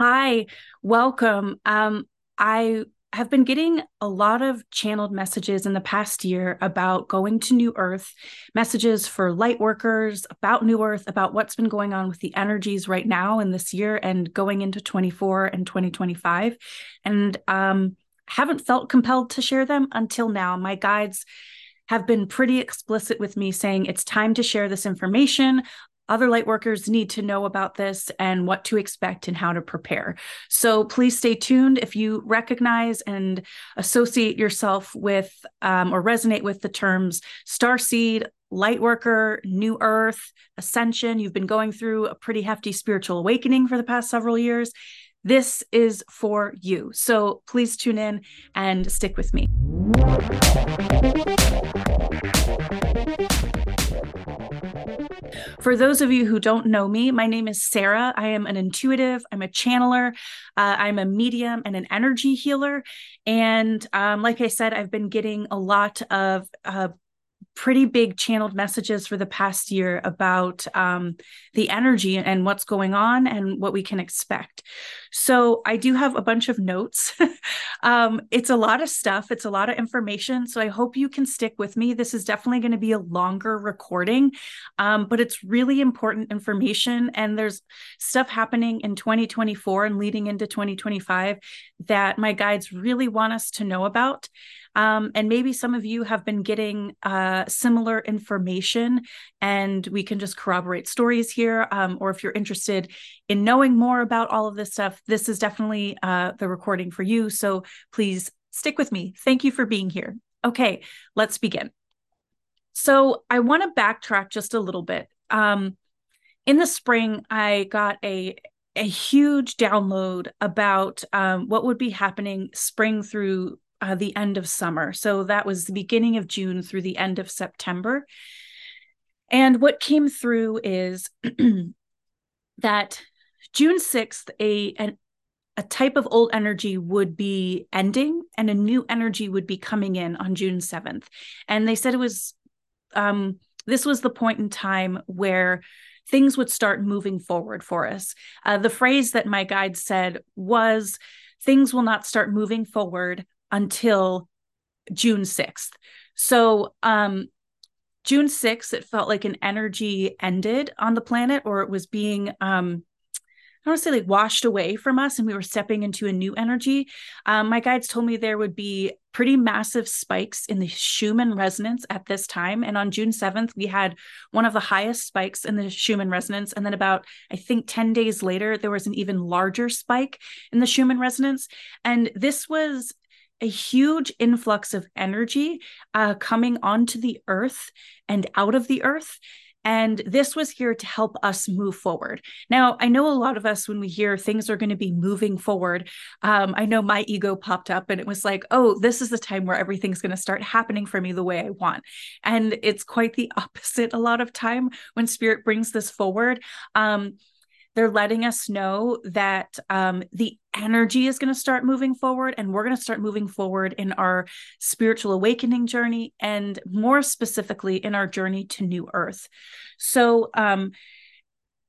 Hi, welcome. Um, I have been getting a lot of channeled messages in the past year about going to New Earth, messages for light workers about New Earth, about what's been going on with the energies right now in this year and going into 24 and 2025. And um, haven't felt compelled to share them until now. My guides have been pretty explicit with me saying it's time to share this information other light workers need to know about this and what to expect and how to prepare. So please stay tuned. If you recognize and associate yourself with um, or resonate with the terms starseed, light worker, new earth, ascension, you've been going through a pretty hefty spiritual awakening for the past several years. This is for you. So please tune in and stick with me. For those of you who don't know me, my name is Sarah. I am an intuitive, I'm a channeler, uh, I'm a medium and an energy healer. And um, like I said, I've been getting a lot of uh, pretty big channeled messages for the past year about um, the energy and what's going on and what we can expect. So I do have a bunch of notes. um, it's a lot of stuff, it's a lot of information. So I hope you can stick with me. This is definitely going to be a longer recording, um, but it's really important information. And there's stuff happening in 2024 and leading into 2025 that my guides really want us to know about. Um, and maybe some of you have been getting uh, similar information, and we can just corroborate stories here. Um, or if you're interested in knowing more about all of this stuff, this is definitely uh, the recording for you. So please stick with me. Thank you for being here. Okay, let's begin. So I want to backtrack just a little bit. Um, in the spring, I got a a huge download about um, what would be happening spring through uh, the end of summer. So that was the beginning of June through the end of September. And what came through is that June 6th, a, an, a type of old energy would be ending and a new energy would be coming in on June 7th. And they said it was, um, this was the point in time where things would start moving forward for us. Uh, the phrase that my guide said was, things will not start moving forward until June 6th. So, um, June 6th, it felt like an energy ended on the planet or it was being, um, I don't want to say like washed away from us and we were stepping into a new energy. Um, my guides told me there would be pretty massive spikes in the Schumann resonance at this time. And on June 7th, we had one of the highest spikes in the Schumann resonance. And then about, I think, 10 days later, there was an even larger spike in the Schumann resonance. And this was a huge influx of energy uh, coming onto the earth and out of the earth. And this was here to help us move forward. Now, I know a lot of us, when we hear things are going to be moving forward, um, I know my ego popped up and it was like, oh, this is the time where everything's going to start happening for me the way I want. And it's quite the opposite a lot of time when spirit brings this forward. Um, they're letting us know that um, the energy is going to start moving forward and we're going to start moving forward in our spiritual awakening journey and more specifically in our journey to new earth. So um,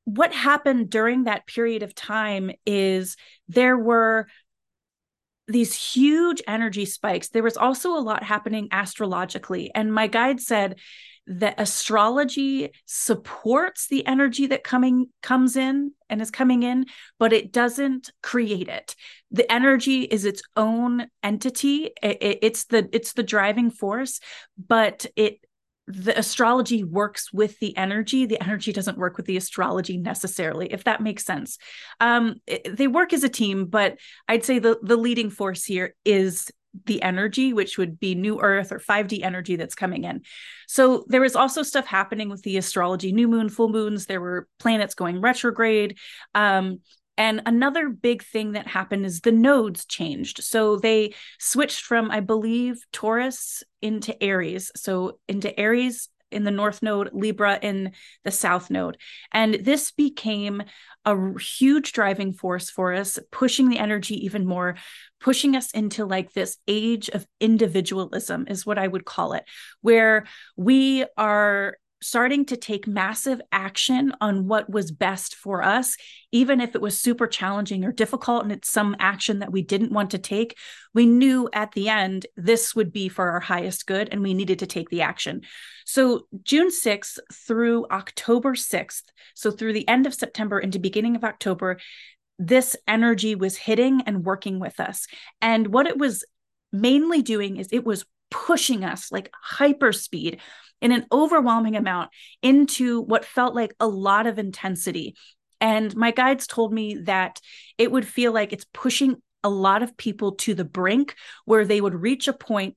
what happened during that period of time is there were these huge energy spikes. There was also a lot happening astrologically and my guide said that astrology supports the energy that coming comes in and is coming in but it doesn't create it. The energy is its own entity. It, it, it's the it's the driving force but it the astrology works with the energy. The energy doesn't work with the astrology necessarily if that makes sense. Um it, they work as a team but i'd say the the leading force here is the energy, which would be new earth or 5D energy that's coming in. So there was also stuff happening with the astrology, new moon, full moons. There were planets going retrograde. Um, and another big thing that happened is the nodes changed. So they switched from, I believe, Taurus into Aries. So into Aries in the north node, Libra in the south node. And this became a huge driving force for us, pushing the energy even more, pushing us into like this age of individualism, is what I would call it, where we are starting to take massive action on what was best for us, even if it was super challenging or difficult and it's some action that we didn't want to take. We knew at the end this would be for our highest good and we needed to take the action. So, June 6th through October 6th, so through the end of September into beginning of October, this energy was hitting and working with us. And what it was mainly doing is it was pushing us like hyper speed in an overwhelming amount into what felt like a lot of intensity. And my guides told me that it would feel like it's pushing a lot of people to the brink where they would reach a point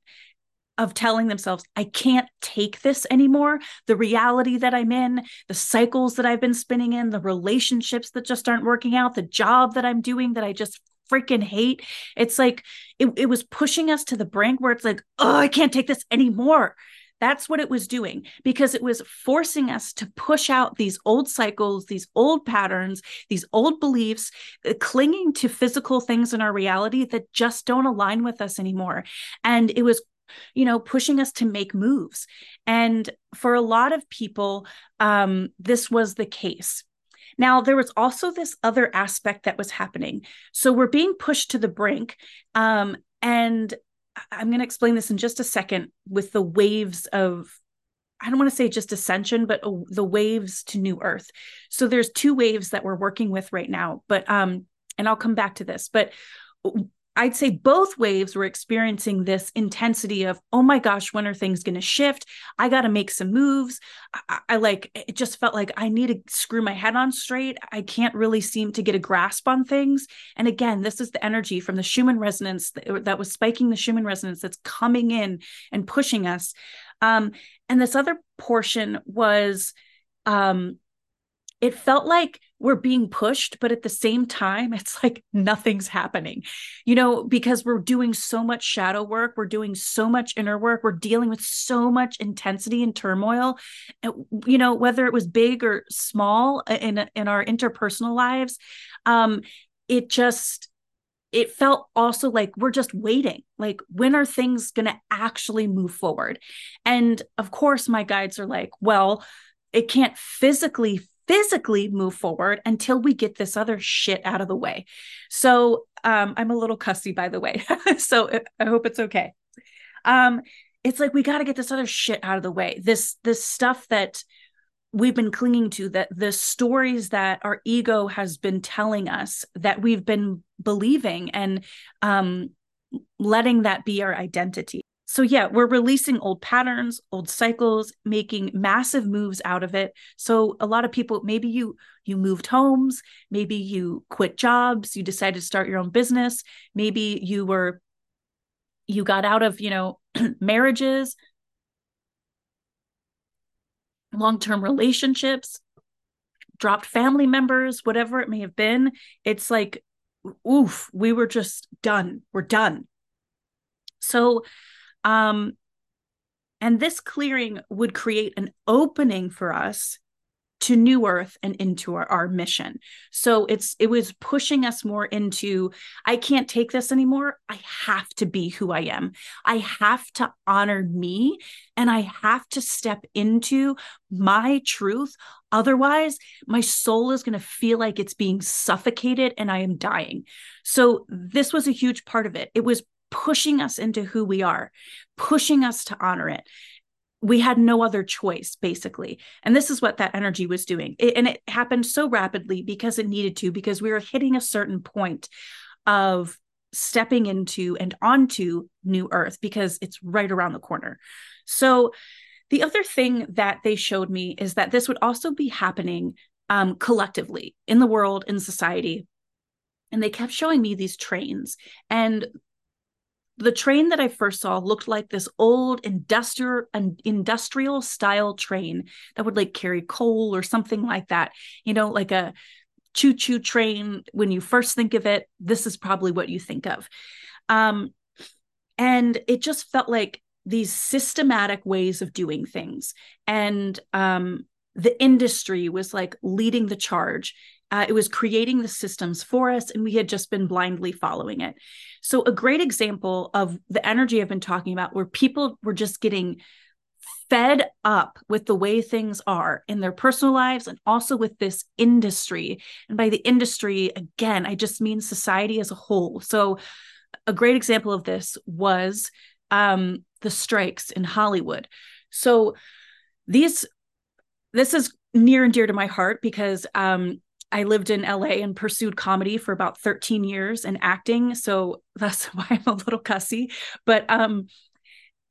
of telling themselves, I can't take this anymore. The reality that I'm in, the cycles that I've been spinning in, the relationships that just aren't working out, the job that I'm doing that I just freaking hate. It's like it, it was pushing us to the brink where it's like, oh, I can't take this anymore. That's what it was doing because it was forcing us to push out these old cycles, these old patterns, these old beliefs, uh, clinging to physical things in our reality that just don't align with us anymore. And it was you know pushing us to make moves and for a lot of people um, this was the case now, there was also this other aspect that was happening. So we're being pushed to the brink. Um, and I'm going to explain this in just a second with the waves of I don't want to say just ascension, but the waves to new earth. So there's two waves that we're working with right now, but um, and I'll come back to this. But I'd say both waves were experiencing this intensity of, oh my gosh, when are things going to shift? I got to make some moves. I, I, like, it just felt like I need to screw my head on straight. I can't really seem to get a grasp on things. And again, this is the energy from the Schumann resonance that, that was spiking the Schumann resonance that's coming in and pushing us. Um, and this other portion was, um, it felt like we're being pushed, but at the same time, it's like nothing's happening, you know, because we're doing so much shadow work, we're doing so much inner work, we're dealing with so much intensity and turmoil, you know, whether it was big or small in in our interpersonal lives, um, it just it felt also like we're just waiting like when are things going to actually move forward? And of course my guides are like well it can't physically physically move forward until we get this other shit out of the way. So um, I'm a little cussy, by the way. so I hope it's okay. Um, it's like we got to get this other shit out of the way. This this stuff that we've been clinging to, that the stories that our ego has been telling us that we've been believing and um, letting that be our identity so yeah we're releasing old patterns old cycles making massive moves out of it. So a lot of people maybe you you moved homes maybe you quit jobs you decided to start your own business maybe you were you got out of you know marriages. Long-term relationships dropped family members whatever it may have been. It's like oof we were just done. We're done. So um, and this clearing would create an opening for us to new earth and into our, our, mission. So it's it was pushing us more into i can't take this anymore. I have to be who i am. I have to honor me and i have to step into my truth. Otherwise my soul is going to feel like it's being suffocated and i am dying. So this was a huge part of it. It was pushing us into who we are, pushing us to honor it. We had no other choice, basically. And this is what that energy was doing. It, and it happened so rapidly because it needed to, because we were hitting a certain point of stepping into and onto new earth because it's right around the corner. So, the other thing that they showed me is that this would also be happening um, collectively in the world, in society. And they kept showing me these trains. And the train that I first saw looked like this old industrial industrial style train that would like carry coal or something like that. You know, like a choo choo train. When you first think of it, this is probably what you think of. Um, and it just felt like these systematic ways of doing things. And um, the industry was like leading the charge uh, it was creating the systems for us, and we had just been blindly following it. So, a great example of the energy I've been talking about, where people were just getting fed up with the way things are in their personal lives and also with this industry. And by the industry, again, I just mean society as a whole. So, a great example of this was um, the strikes in Hollywood. So, these, this is near and dear to my heart because um, I lived in LA and pursued comedy for about 13 years and acting. So that's why I'm a little cussy. But um,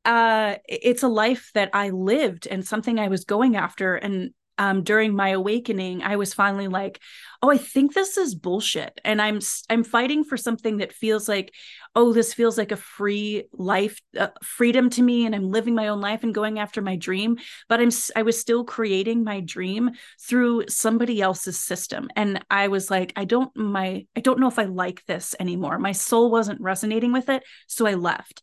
uh, it's a life that I lived and something I was going after. And um, during my awakening, I was finally like, "Oh, I think this is bullshit," and I'm I'm fighting for something that feels like, "Oh, this feels like a free life, uh, freedom to me," and I'm living my own life and going after my dream. But I'm I was still creating my dream through somebody else's system, and I was like, I don't my I don't know if I like this anymore. My soul wasn't resonating with it, so I left.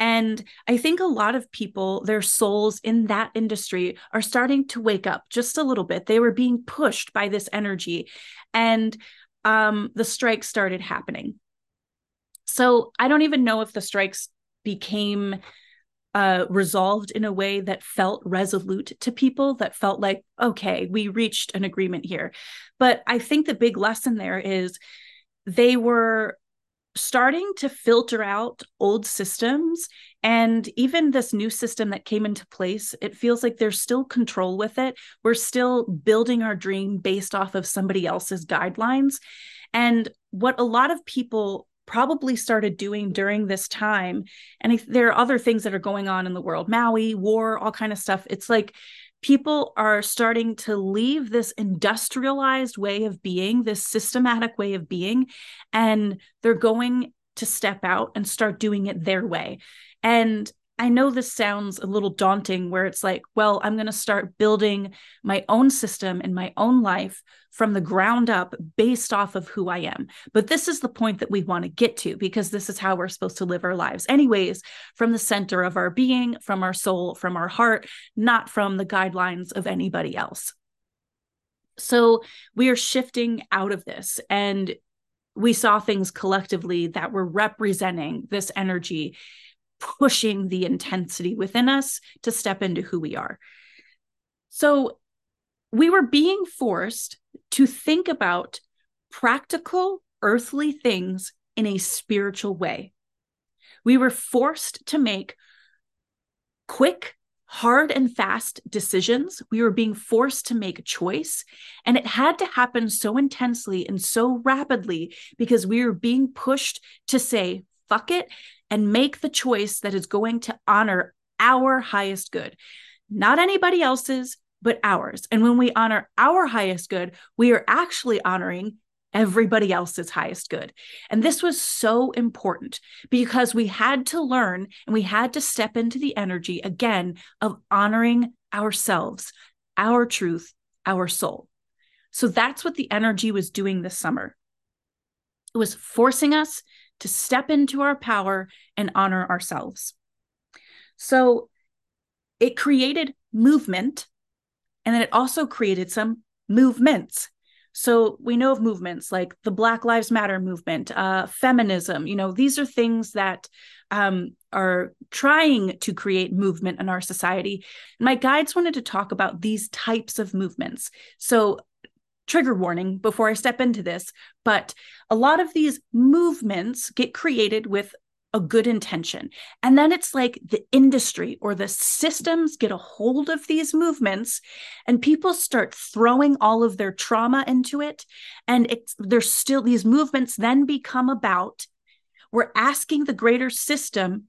And I think a lot of people, their souls in that industry are starting to wake up just a little bit. They were being pushed by this energy, and um, the strikes started happening. So I don't even know if the strikes became uh, resolved in a way that felt resolute to people, that felt like, okay, we reached an agreement here. But I think the big lesson there is they were starting to filter out old systems and even this new system that came into place it feels like there's still control with it. We're still building our dream based off of somebody else's guidelines. And what a lot of people probably started doing during this time and there are other things that are going on in the world maui war all kind of stuff. It's like people are starting to leave this industrialized way of being, this systematic way of being, and they're going to step out and start doing it their way. And I know this sounds a little daunting where it's like, well, I'm going to start building my own system in my own life from the ground up based off of who I am. But this is the point that we want to get to because this is how we're supposed to live our lives, anyways, from the center of our being, from our soul, from our heart, not from the guidelines of anybody else. So we are shifting out of this and we saw things collectively that were representing this energy pushing the intensity within us to step into who we are. So we were being forced to think about practical earthly things in a spiritual way. We were forced to make quick, hard, and fast decisions. We were being forced to make a choice. And it had to happen so intensely and so rapidly because we were being pushed to say, fuck it, and make the choice that is going to honor our highest good, not anybody else's, but ours. And when we honor our highest good, we are actually honoring everybody else's highest good. And this was so important because we had to learn and we had to step into the energy again of honoring ourselves, our truth, our soul. So that's what the energy was doing this summer. It was forcing us to step into our power and honor ourselves. So it created movement and then it also created some movements. So we know of movements like the Black Lives Matter movement, uh, feminism. You know, these are things that um, are trying to create movement in our society. My guides wanted to talk about these types of movements. So trigger warning before I step into this, but a lot of these movements get created with a good intention. And then it's like the industry or the systems get a hold of these movements and people start throwing all of their trauma into it. And it's there's still these movements then become about we're asking the greater system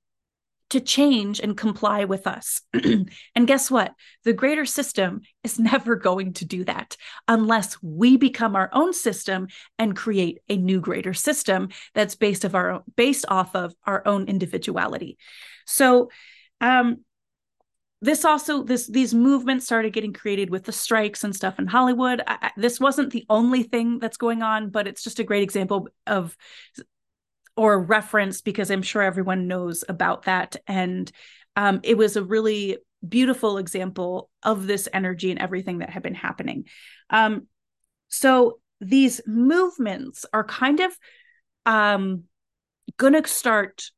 to change and comply with us. and guess what? The greater system is never going to do that unless we become our own system and create a new greater system that's based of our based off of our own individuality. So um this also this these movements started getting created with the strikes and stuff in hollywood I, this wasn't the only thing that's going on but it's just a great example of or reference because I'm sure everyone knows about that. And um, it was a really beautiful example of this energy and everything that had been happening. Um, so these movements are kind of um, going to start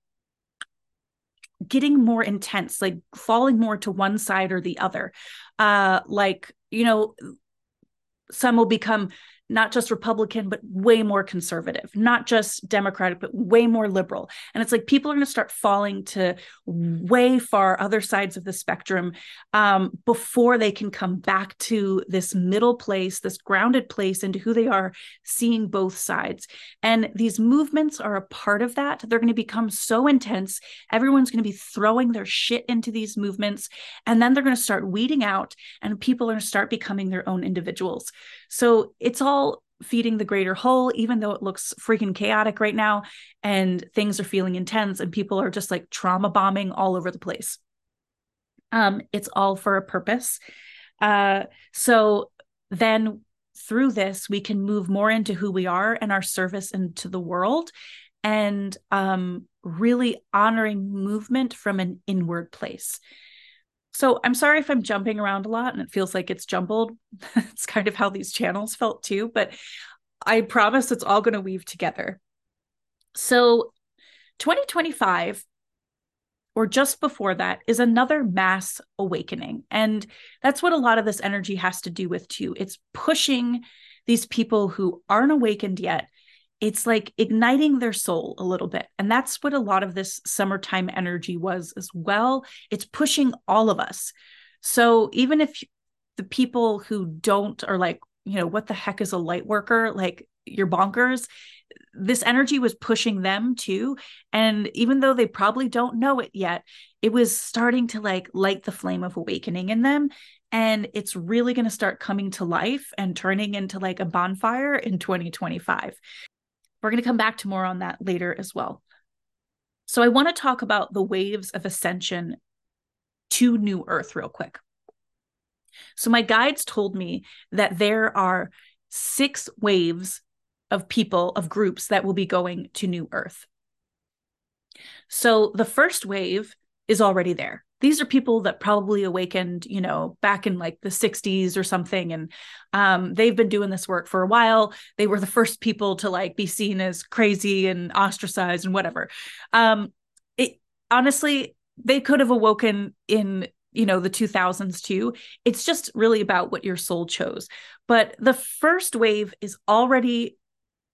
getting more intense, like falling more to one side or the other. Uh, like, you know, some will become not just Republican, but way more conservative, not just Democratic, but way more liberal. And it's like people are going to start falling to way far other sides of the spectrum um, before they can come back to this middle place, this grounded place into who they are, seeing both sides. And these movements are a part of that. They're going to become so intense. Everyone's going to be throwing their shit into these movements. And then they're going to start weeding out, and people are going to start becoming their own individuals. So it's all feeding the greater whole, even though it looks freaking chaotic right now and things are feeling intense and people are just like trauma bombing all over the place. Um, it's all for a purpose. Uh, so then through this, we can move more into who we are and our service into the world and um, really honoring movement from an inward place. So I'm sorry if I'm jumping around a lot and it feels like it's jumbled. it's kind of how these channels felt too, but I promise it's all going to weave together. So 2025 or just before that is another mass awakening. And that's what a lot of this energy has to do with too. It's pushing these people who aren't awakened yet it's like igniting their soul a little bit. And that's what a lot of this summertime energy was as well. It's pushing all of us. So even if the people who don't are like, you know, what the heck is a light worker? Like you're bonkers. This energy was pushing them too. And even though they probably don't know it yet, it was starting to like light the flame of awakening in them. And it's really going to start coming to life and turning into like a bonfire in 2025. We're going to come back to more on that later as well. So I want to talk about the waves of ascension to New Earth real quick. So my guides told me that there are six waves of people, of groups that will be going to New Earth. So the first wave is already there these are people that probably awakened you know back in like the 60s or something and um, they've been doing this work for a while. They were the first people to like be seen as crazy and ostracized and whatever. Um, it honestly they could have awoken in you know the 2000s too. It's just really about what your soul chose. But the first wave is already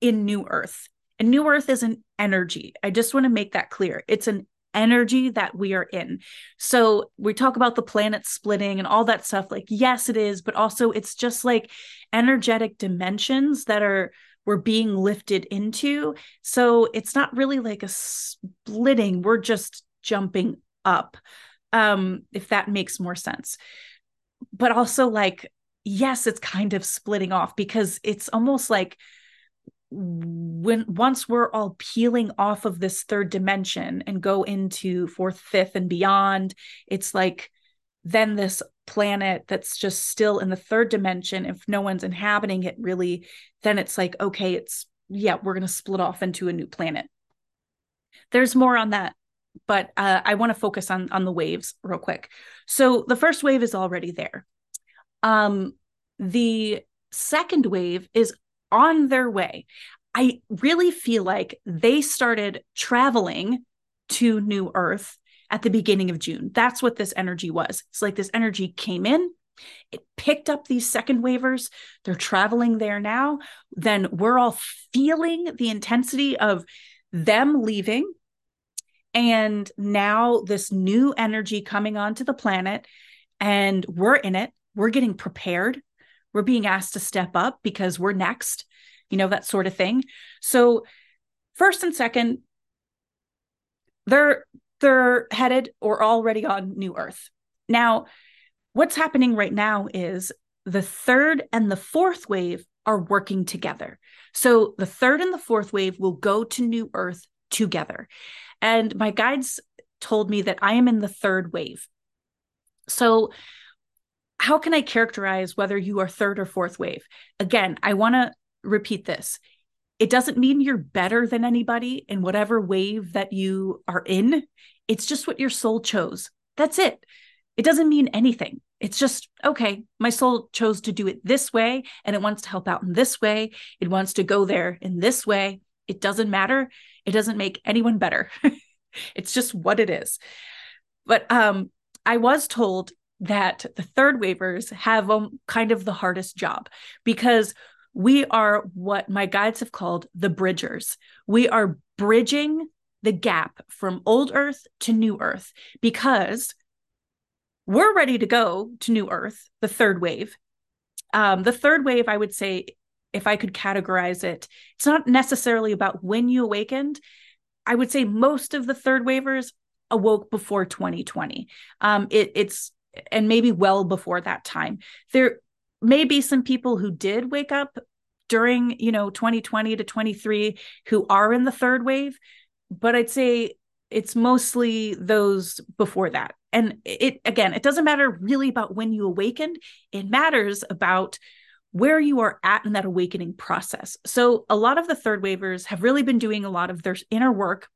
in new earth and new earth is an energy. I just want to make that clear. It's an energy that we are in. So we talk about the planet splitting and all that stuff. Like, yes, it is, but also it's just like energetic dimensions that are we're being lifted into. So it's not really like a splitting, we're just jumping up. Um, if that makes more sense. But also like, yes, it's kind of splitting off because it's almost like when once we're all peeling off of this third dimension and go into fourth fifth and beyond it's like then this planet that's just still in the third dimension if no one's inhabiting it really then it's like okay it's yeah we're going to split off into a new planet. There's more on that but uh, i want to focus on on the waves real quick. So the first wave is already there. Um the second wave is on their way. I really feel like they started traveling to New Earth at the beginning of June. That's what this energy was. It's like this energy came in, it picked up these second wavers. They're traveling there now. Then we're all feeling the intensity of them leaving. And now this new energy coming onto the planet, and we're in it. We're getting prepared we're being asked to step up because we're next, you know, that sort of thing. So, first and second, they're they're headed or already on New Earth. Now, what's happening right now is the third and the fourth wave are working together. So the third and the fourth wave will go to New Earth together. And my guides told me that I am in the third wave. So how can I characterize whether you are third or fourth wave? Again, I want to repeat this. It doesn't mean you're better than anybody in whatever wave that you are in. It's just what your soul chose. That's it. It doesn't mean anything. It's just, okay, my soul chose to do it this way and it wants to help out in this way. It wants to go there in this way. It doesn't matter. It doesn't make anyone better. it's just what it is. But um, I was told that the third wavers have um, kind of the hardest job because we are what my guides have called the bridgers. We are bridging the gap from old earth to new earth because we're ready to go to new earth, the third wave. Um, the third wave, I would say, if I could categorize it, it's not necessarily about when you awakened. I would say most of the third wavers awoke before 2020. Um, it, it's and maybe well before that time. There may be some people who did wake up during, you know, 2020 to 23 who are in the third wave, but I'd say it's mostly those before that. And it again, it doesn't matter really about when you awakened, it matters about where you are at in that awakening process. So, a lot of the third wavers have really been doing a lot of their inner work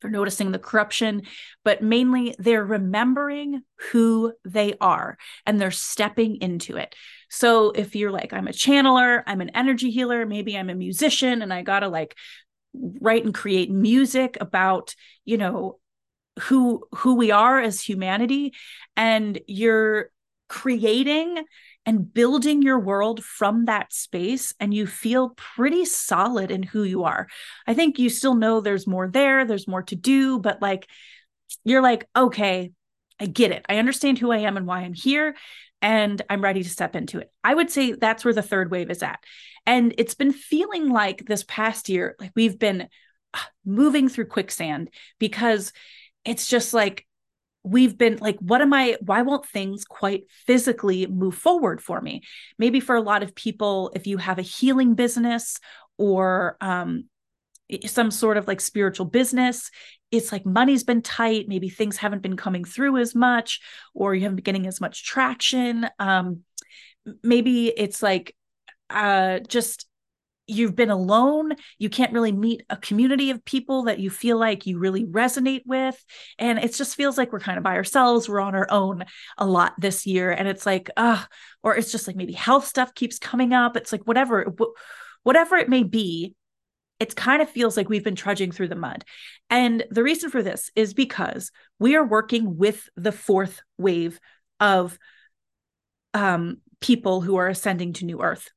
they're noticing the corruption, but mainly they're remembering who they are and they're stepping into it. So if you're like, I'm a channeler, I'm an energy healer, maybe I'm a musician and I got to like write and create music about, you know, who who we are as humanity and you're creating and building your world from that space and you feel pretty solid in who you are. I think you still know there's more there, there's more to do, but like you're like, okay, I get it. I understand who I am and why I'm here and I'm ready to step into it. I would say that's where the third wave is at. And it's been feeling like this past year like we've been uh, moving through quicksand because it's just like we've been like what am i why won't things quite physically move forward for me? Maybe for a lot of people if you have a healing business or um, some sort of like spiritual business it's like money's been tight maybe things haven't been coming through as much or you haven't been getting as much traction um, maybe it's like uh, just you've been alone you can't really meet a community of people that you feel like you really resonate with and it just feels like we're kind of by ourselves we're on our own a lot this year and it's like uh or it's just like maybe health stuff keeps coming up it's like whatever whatever it may be it kind of feels like we've been trudging through the mud. And the reason for this is because we are working with the fourth wave of um, people who are ascending to New Earth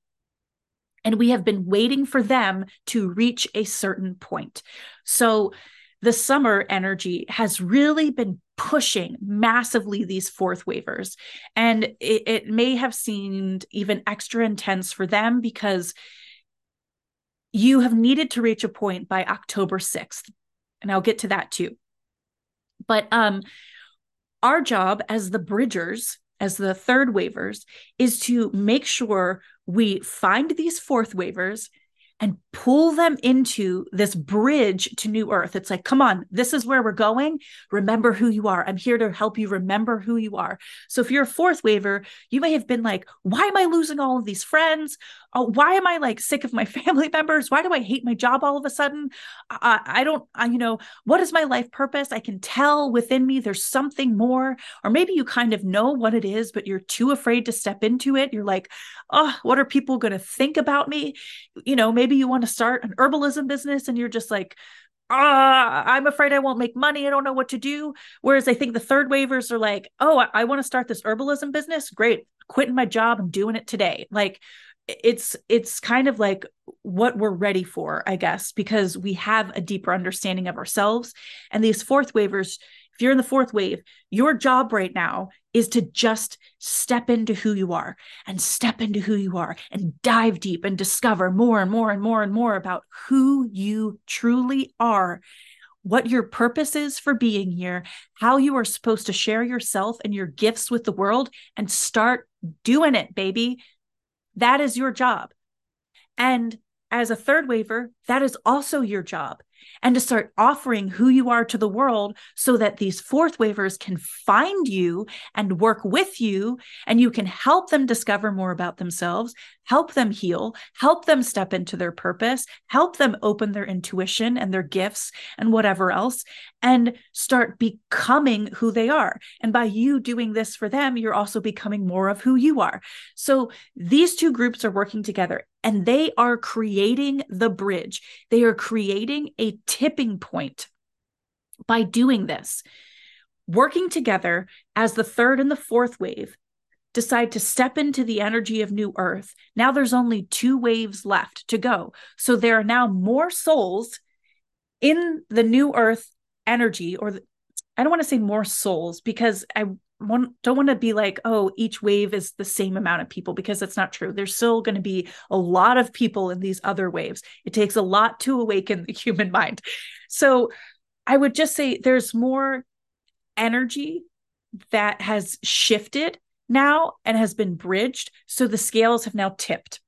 and we have been waiting for them to reach a certain point. So the summer energy has really been pushing massively these fourth wavers. And it, it, may have seemed even extra intense for them because you have needed to reach a point by October 6th. And I'll get to that too. But um, our job as the bridgers, as the third wavers, is to make sure we find these fourth wavers and pull them into this bridge to new earth. It's like, come on, this is where we're going. Remember who you are. I'm here to help you remember who you are. So if you're a fourth waver, you may have been like, why am I losing all of these friends? oh, why am I like sick of my family members? Why do I hate my job all of a sudden? I, I don't, I, you know, what is my life purpose? I can tell within me there's something more. Or maybe you kind of know what it is, but you're too afraid to step into it. You're like, oh, what are people going to think about me? You know, maybe you want to start an herbalism business and you're just like, ah, I'm afraid I won't make money. I don't know what to do. Whereas I think the third wavers are like, oh, I, I want to start this herbalism business. Great. Quitting my job. I'm doing it today. Like, it's it's kind of like what we're ready for i guess because we have a deeper understanding of ourselves and these fourth wavers if you're in the fourth wave your job right now is to just step into who you are and step into who you are and dive deep and discover more and more and more and more about who you truly are what your purpose is for being here, how you are supposed to share yourself and your gifts with the world, and start doing it, baby. That is your job. And as a third waver, that is also your job and to start offering who you are to the world so that these fourth wavers can find you and work with you and you can help them discover more about themselves, help them heal, help them step into their purpose, help them open their intuition and their gifts and whatever else and start becoming who they are. And by you doing this for them, you're also becoming more of who you are. So these two groups are working together and they are creating the bridge. They are creating a tipping point by doing this. working together as the third and the fourth wave decide to step into the energy of new earth now there's only two waves left to go so there are now more souls in the new earth energy or the, i don't want to say more souls because i don't want to be like oh each wave is the same amount of people because that's not true. There's still going to be a lot of people in these other waves. It takes a lot to awaken the human mind. So i would just say there's more energy that has shifted now and has been bridged so the scales have now tipped.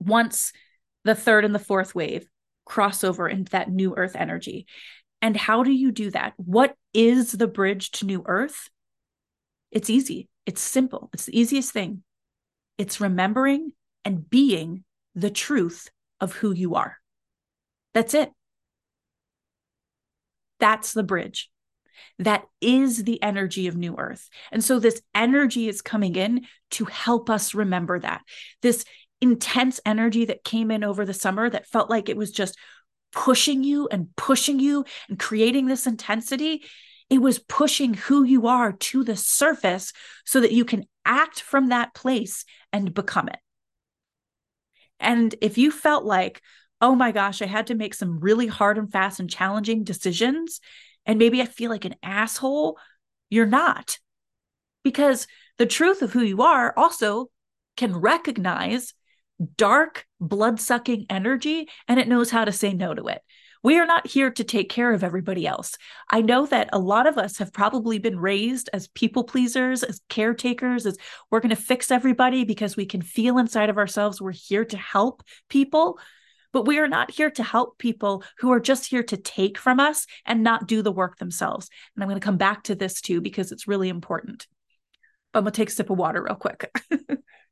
Once the third and the fourth wave cross over into that new earth energy and how do you do that? What is the bridge to new earth? It's easy. It's simple. It's the easiest thing. It's remembering and being the truth of who you are. That's it. That's the bridge. That is the energy of New Earth. And so this energy is coming in to help us remember that. This intense energy that came in over the summer that felt like it was just pushing you and pushing you and creating this intensity, it was pushing who you are to the surface so that you can act from that place and become it. And if you felt like, oh my gosh, I had to make some really hard and fast and challenging decisions, and maybe I feel like an asshole, you're not. Because the truth of who you are also can recognize dark, blood sucking energy and it knows how to say no to it. We are not here to take care of everybody else. I know that a lot of us have probably been raised as people pleasers, as caretakers, as we're going to fix everybody because we can feel inside of ourselves we're here to help people. But we are not here to help people who are just here to take from us and not do the work themselves. And I'm going to come back to this too because it's really important. But I'm going to take a sip of water real quick.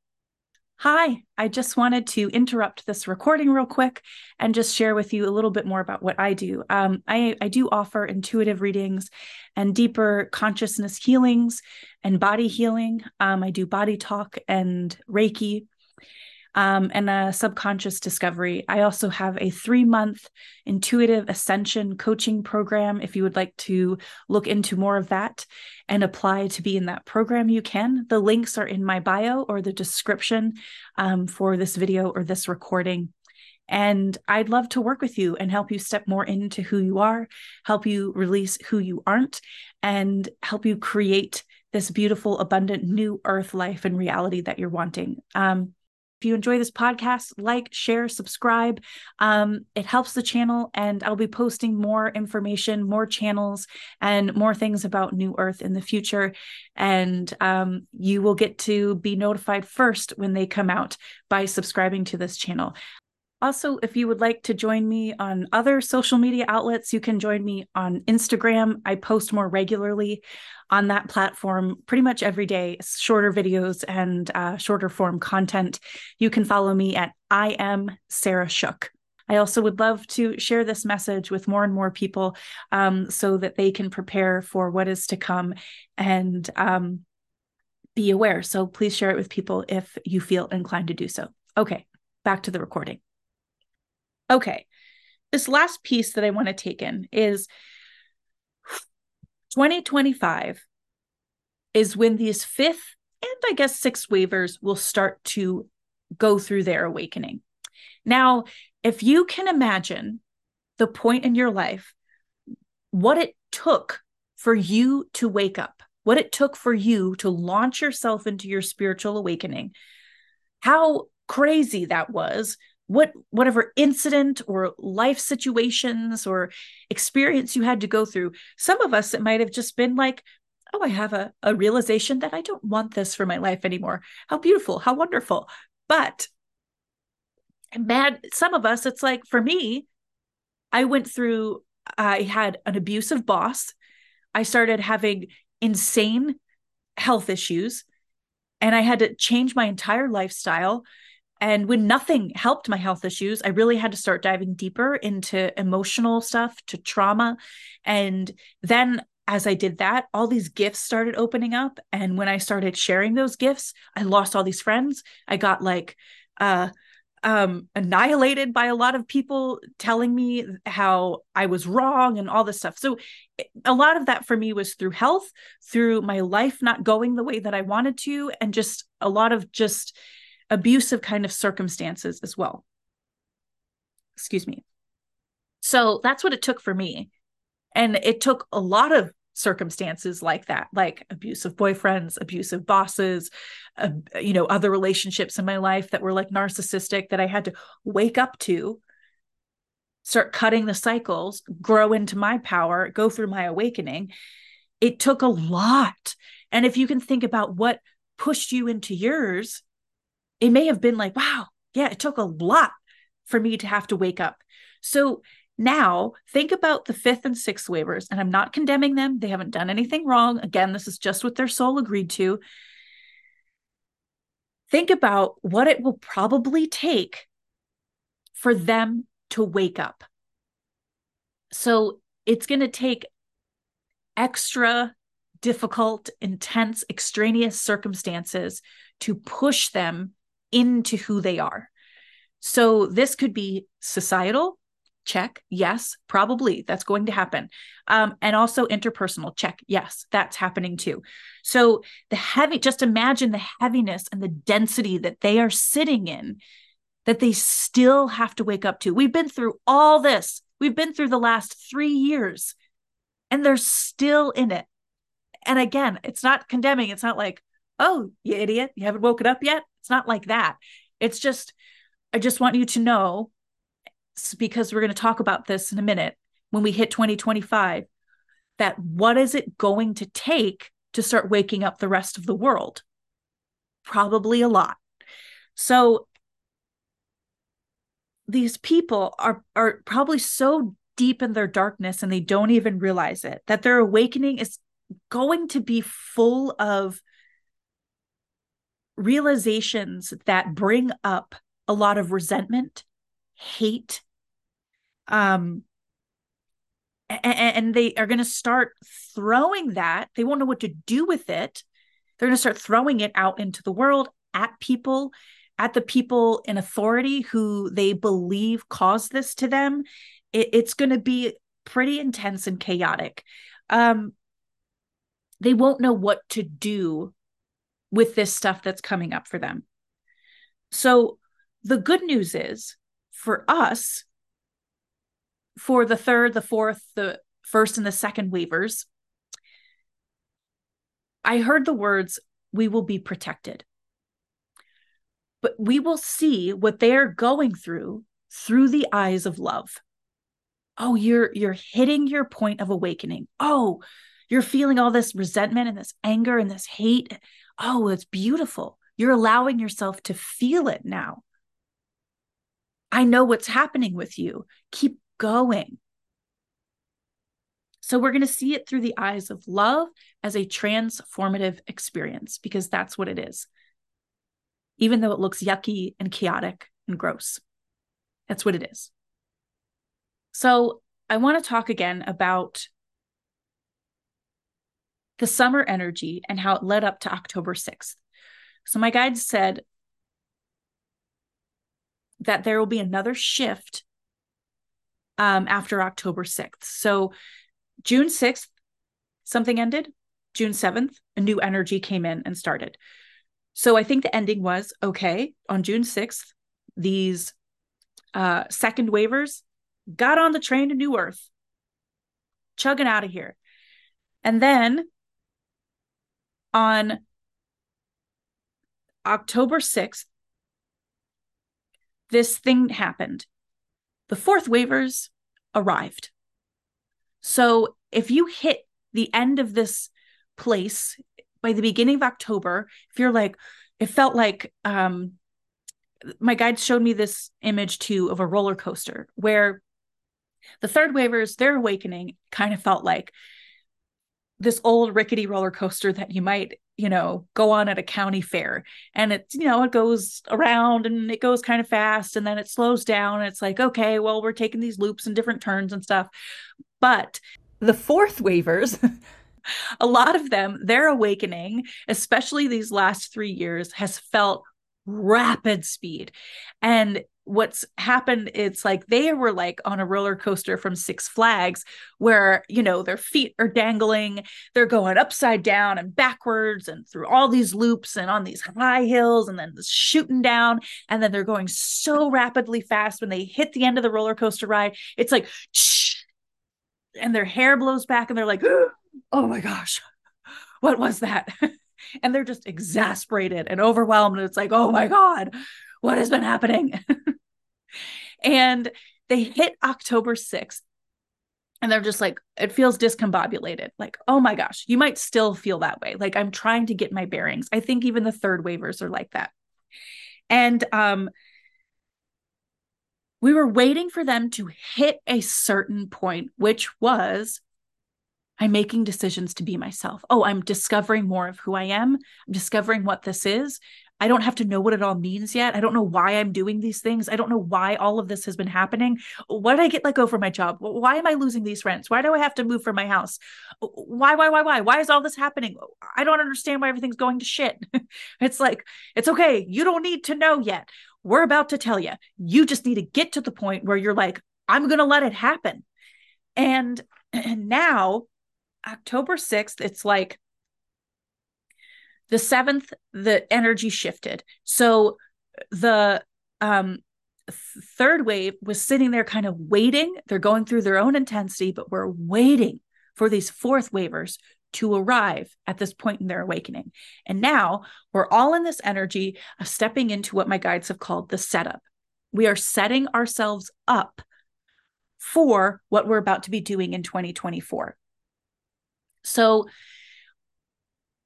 Hi, I just wanted to interrupt this recording real quick and just share with you a little bit more about what I do. Um, I, I do offer intuitive readings and deeper consciousness healings and body healing. Um, I do body talk and Reiki um, and a subconscious discovery. I also have a three month intuitive ascension coaching program. If you would like to look into more of that and apply to be in that program, you can. The links are in my bio or the description um, for this video or this recording. And I'd love to work with you and help you step more into who you are, help you release who you aren't, and help you create this beautiful, abundant new earth life and reality that you're wanting. Um, if you enjoy this podcast, like, share, subscribe. Um, it helps the channel, and I'll be posting more information, more channels, and more things about New Earth in the future. And um, you will get to be notified first when they come out by subscribing to this channel. Also, if you would like to join me on other social media outlets, you can join me on Instagram. I post more regularly on that platform pretty much every day, shorter videos and uh, shorter form content. You can follow me at I am Sarah Shook. I also would love to share this message with more and more people um, so that they can prepare for what is to come and um, be aware. So please share it with people if you feel inclined to do so. Okay, back to the recording. Okay. This last piece that I want to take in is 2025 is when these fifth and I guess sixth wavers will start to go through their awakening. Now, if you can imagine the point in your life, what it took for you to wake up, what it took for you to launch yourself into your spiritual awakening, how crazy that was what whatever incident or life situations or experience you had to go through some of us it might have just been like oh i have a, a realization that i don't want this for my life anymore. How beautiful how wonderful. But man some of us it's like for me i went through i had an abusive boss. I started having insane health issues and i had to change my entire lifestyle and when nothing helped my health issues, I really had to start diving deeper into emotional stuff, to trauma. And then as I did that, all these gifts started opening up. And when I started sharing those gifts, I lost all these friends. I got like, uh, um, annihilated by a lot of people telling me how I was wrong and all this stuff. So a lot of that for me was through health, through my life not going the way that I wanted to, and just a lot of just abusive kind of circumstances as well. Excuse me. So that's what it took for me. And it took a lot of circumstances like that like abusive boyfriends abusive bosses uh, you know other relationships in my life that were like narcissistic that i had to wake up to start cutting the cycles grow into my power go through my awakening it took a lot and if you can think about what pushed you into yours it may have been like wow yeah it took a lot for me to have to wake up so now, think about the fifth and sixth wavers, and I'm not condemning them. They haven't done anything wrong. Again, this is just what their soul agreed to. Think about what it will probably take for them to wake up. So it's going to take extra difficult, intense, extraneous circumstances to push them into who they are. So this could be societal, check yes probably that's going to happen. Um, and also interpersonal check yes that's happening too. So the heavy just imagine the heaviness and the density that they are sitting in that they still have to wake up to. We've been through all this. We've been through the last three years and they're still in it. And again it's not condemning. It's not like oh you idiot you haven't woken up yet it's not like that. It's just i just want you to know because we're going to talk about this in a minute when we hit 2025 that what is it going to take to start waking up the rest of the world? Probably a lot. So these people are are probably so deep in their darkness and they don't even realize it that their awakening is going to be full of realizations that bring up a lot of resentment hate um and, they are going to start throwing that. They won't know what to do with it. They're going to start throwing it out into the world at people at the people in authority who they believe caused this to them. It, it's going to be pretty intense and chaotic. Um they won't know what to do with this stuff that's coming up for them so the good news is for us for the third, the fourth, the first, and the second wavers, I heard the words, we will be protected. But we will see what they're going through through the eyes of love. Oh, you're you're hitting your point of awakening. Oh, you're feeling all this resentment and this anger and this hate. Oh, it's beautiful. You're allowing yourself to feel it now. I know what's happening with you. Keep going. So we're going to see it through the eyes of love as a transformative experience because that's what it is. Even though it looks yucky and chaotic and gross, that's what it is. So I want to talk again about the summer energy and how it led up to October 6th. So my guide said that there will be another shift um, after October 6th. So June 6th, something ended. June 7th, a new energy came in and started. So I think the ending was okay, on June 6th, these uh, second wavers got on the train to New Earth, chugging out of here. And then on October 6th, this thing happened the fourth wavers arrived. So if you hit the end of this place by the beginning of October, if you're like, it felt like um my guide showed me this image too of a roller coaster where the third wavers, their awakening kind of felt like this old rickety roller coaster that you might you know go on at a county fair. And it's you know it goes around and it goes kind of fast and then it slows down it's like okay well we're taking these loops and different turns and stuff. But the fourth wavers a lot of them their awakening especially these last 3 years has felt rapid speed. And what's happened it's like they were like on a roller coaster from six flags where you know their feet are dangling they're going upside down and backwards and through all these loops and on these high hills and then shooting down and then they're going so rapidly fast when they hit the end of the roller coaster ride it's like and their hair blows back and they're like oh my gosh what was that and they're just exasperated and overwhelmed and it's like oh my god what has been happening? and they hit October 6th and they're just like it feels discombobulated. Like oh my gosh you might still feel that way. Like i'm trying to get my bearings. I think even the third wavers are like that. And um we were waiting for them to hit a certain point which was i'm making decisions to be myself. Oh i'm discovering more of who i am. I'm discovering what this is I don't have to know what it all means yet. I don't know why I'm doing these things. I don't know why all of this has been happening. Why did I get let go from my job? Why am I losing these rents? Why do I have to move from my house? Why, why, why, why? Why is all this happening? I don't understand why everything's going to shit. it's like, it's okay. You don't need to know yet. We're about to tell you. You just need to get to the point where you're like, I'm going to let it happen. And, and now, October 6th, it's like, the seventh the energy shifted. So the um third wave was sitting there kind of waiting. They're going through their own intensity but we're waiting for these fourth wavers to arrive at this point in their awakening. And now we're all in this energy of stepping into what my guides have called the setup. We are setting ourselves up for what we're about to be doing in 2024 so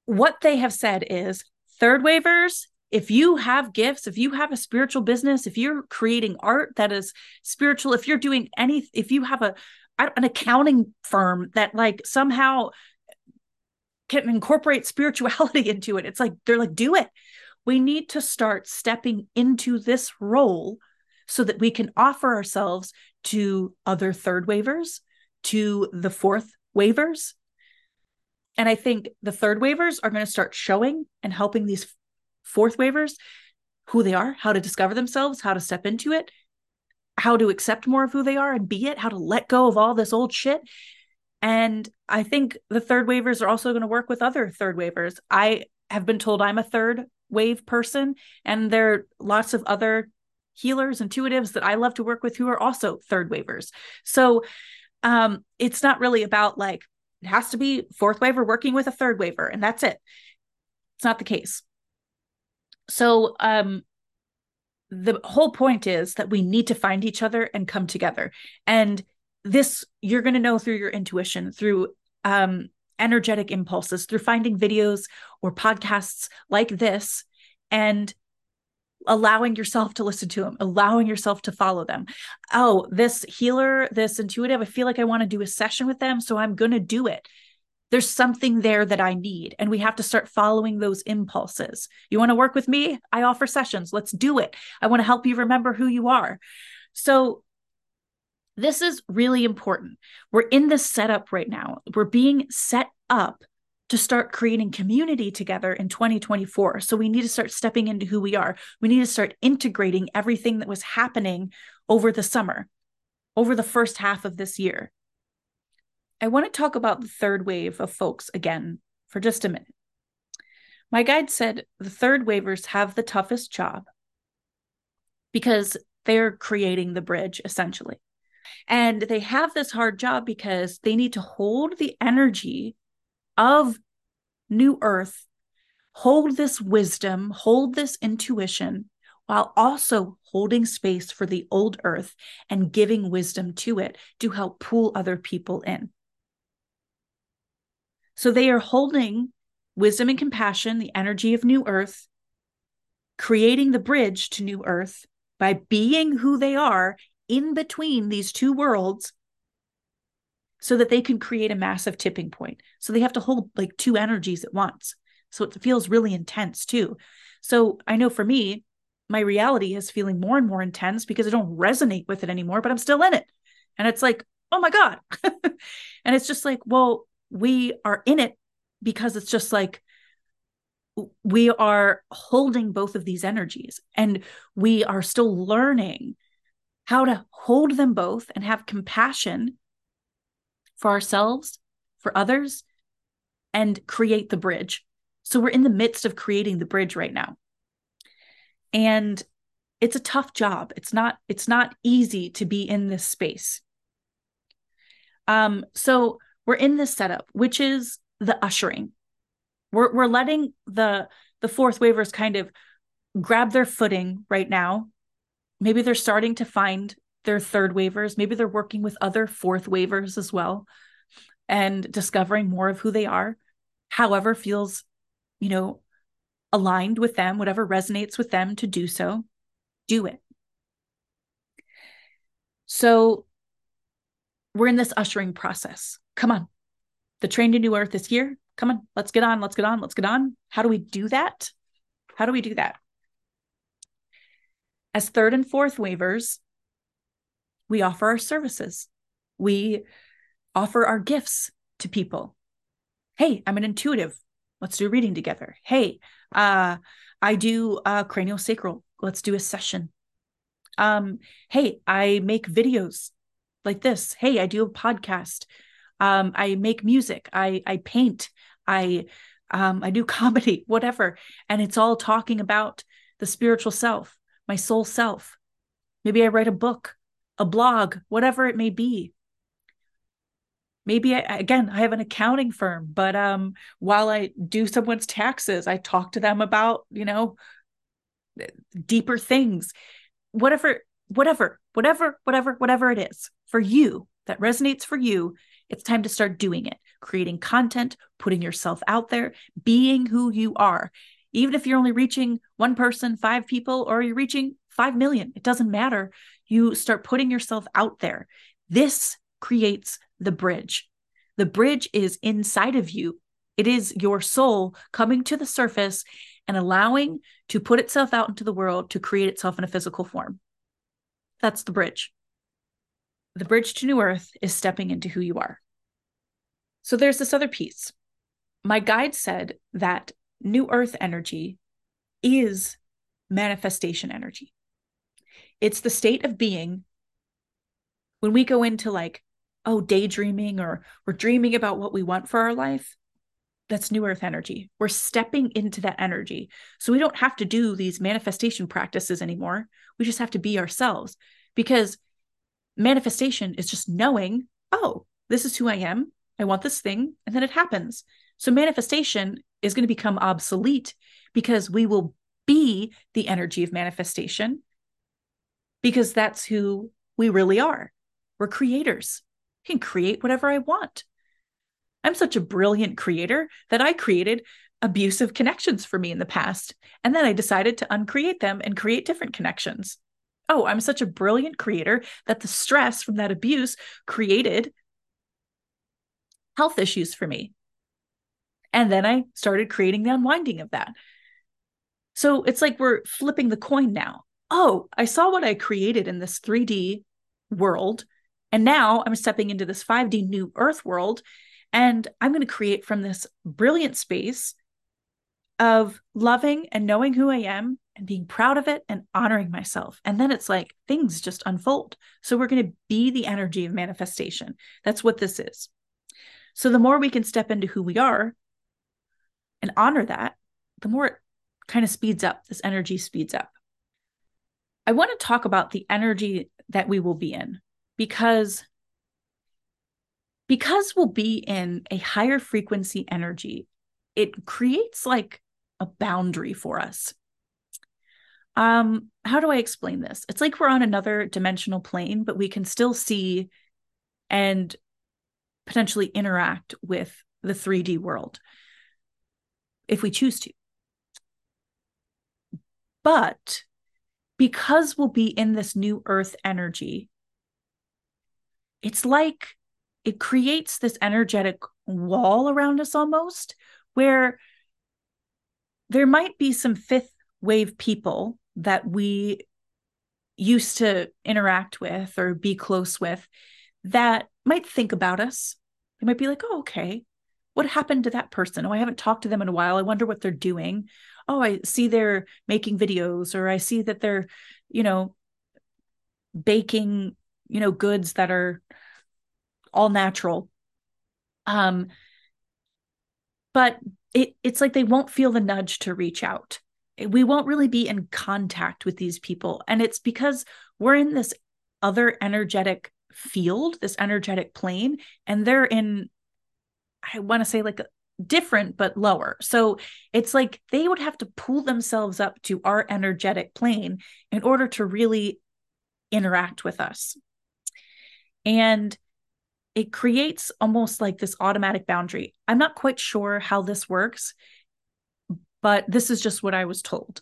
what they have said is third wavers if you have gifts if you have a spiritual business if you're creating art that is spiritual if you're doing any if you have a an accounting firm that like somehow can incorporate spirituality into it it's like they're like do it. We need to start stepping into this role so that we can offer ourselves to other third wavers to the fourth wavers and I think the third wavers are going to start showing and helping these fourth wavers who they are, how to discover themselves, how to step into it, how to accept more of who they are and be it, how to let go of all this old shit. And I think the third wavers are also going to work with other third wavers. I have been told I'm a third wave person, and there are lots of other healers, intuitives that I love to work with who are also third wavers. So um, it's not really about like it has to be fourth waver working with a third waver, and that's it. It's not the case. So, um, the whole point is that we need to find each other and come together. And this you're going to know through your intuition, through um, energetic impulses, through finding videos or podcasts like this, and allowing yourself to listen to them, allowing yourself to follow them. Oh, this healer, this intuitive, I feel like I want to do a session with them. So I'm going to do it. There's something there that I need. And we have to start following those impulses. You want to work with me? I offer sessions. Let's do it. I want to help you remember who you are. So this is really important. We're in this setup right now. We're being set up to start creating community together in 2024. So we need to start stepping into who we are. We need to start integrating everything that was happening over the summer, over the first half of this year. I want to talk about the third wave of folks again for just a minute. My guide said the third wavers have the toughest job because they're creating the bridge essentially. And they have this hard job because they need to hold the energy of new earth hold this wisdom, hold this intuition, while also holding space for the old earth and giving wisdom to it to help pull other people in. So they are holding wisdom and compassion, the energy of new earth, creating the bridge to new earth by being who they are in between these two worlds so that they can create a massive tipping point. So they have to hold like two energies at once. So it feels really intense too. So I know for me, my reality is feeling more and more intense because I don't resonate with it anymore, but I'm still in it. And it's like, oh my God. and it's just like, well, we are in it because it's just like we are holding both of these energies and we are still learning how to hold them both and have compassion for ourselves, for others, and create the bridge. So we're in the midst of creating the bridge right now. And it's a tough job. It's not it's not easy to be in this space. Um so we're in this setup which is the ushering. We're we're letting the the fourth wavers kind of grab their footing right now. Maybe they're starting to find their third wavers. Maybe they're working with other fourth wavers as well and discovering more of who they are. However, feels, you know, aligned with them, whatever resonates with them to do so, do it. So we're in this ushering process. Come on. The train to new earth is here. Come on, let's get on, let's get on, let's get on. How do we do that? How do we do that? As third and fourth wavers, we offer our services. We offer our gifts to people. Hey, I'm an intuitive. Let's do reading together. Hey, uh, I do uh, craniosacral. Let's do a session. Um, hey, I make videos like this. Hey, I do a podcast. Um, I make music. I I paint. I um, I do comedy, whatever, and it's all talking about the spiritual self, my soul self. Maybe I write a book a blog, whatever it may be. Maybe I, again, I have an accounting firm, but um, while I do someone's taxes, I talk to them about, you know, deeper things. Whatever, whatever, whatever, whatever, whatever it is for you that resonates for you, it's time to start doing it, creating content, putting yourself out there, being who you are. Even if you're only reaching one person, five people, or you're reaching 5 million, it doesn't matter you start putting yourself out there. This creates the bridge. The bridge is inside of you. It is your soul coming to the surface and allowing to put itself out into the world to create itself in a physical form. That's the bridge. The bridge to new earth is stepping into who you are. So there's this other piece. My guide said that new earth energy is manifestation energy. It's the state of being when we go into like, oh, daydreaming or we're dreaming about what we want for our life. That's new earth energy. We're stepping into that energy. So we don't have to do these manifestation practices anymore. We just have to be ourselves because manifestation is just knowing, oh, this is who I am. I want this thing. And then it happens. So manifestation is going to become obsolete because we will be the energy of manifestation because that's who we really are. We're creators. I can create whatever I want. I'm such a brilliant creator that I created abusive connections for me in the past. And then I decided to uncreate them and create different connections. Oh, I'm such a brilliant creator that the stress from that abuse created health issues for me. And then I started creating the unwinding of that. So it's like we're flipping the coin now oh, I saw what I created in this 3D world. And now I'm stepping into this 5D new earth world. And I'm going to create from this brilliant space of loving and knowing who I am and being proud of it and honoring myself. And then it's like things just unfold. So we're going to be the energy of manifestation. That's what this is. So the more we can step into who we are and honor that, the more it kind of speeds up. This energy speeds up. I want to talk about the energy that we will be in because because we'll be in a higher frequency energy, it creates like a boundary for us. Um, how do I explain this? It's like we're on another dimensional plane, but we can still see and potentially interact with the 3D world if we choose to. But because we'll be in this new earth energy, it's like it creates this energetic wall around us almost, where there might be some fifth wave people that we used to interact with or be close with that might think about us. They might be like, oh, okay. what happened to that person? Oh, I haven't talked to them in a while. I wonder what they're doing. Oh, I see they're making videos, or I see that they're, you know, baking, you know, goods that are all natural. Um, but it, it's like they won't feel the nudge to reach out. We won't really be in contact with these people. And it's because we're in this other energetic field, this energetic plane, and they're in, I want to say like different but lower. So it's like they would have to pull themselves up to our energetic plane in order to really interact with us. And it creates almost like this automatic boundary. I'm not quite sure how this works, but this is just what I was told.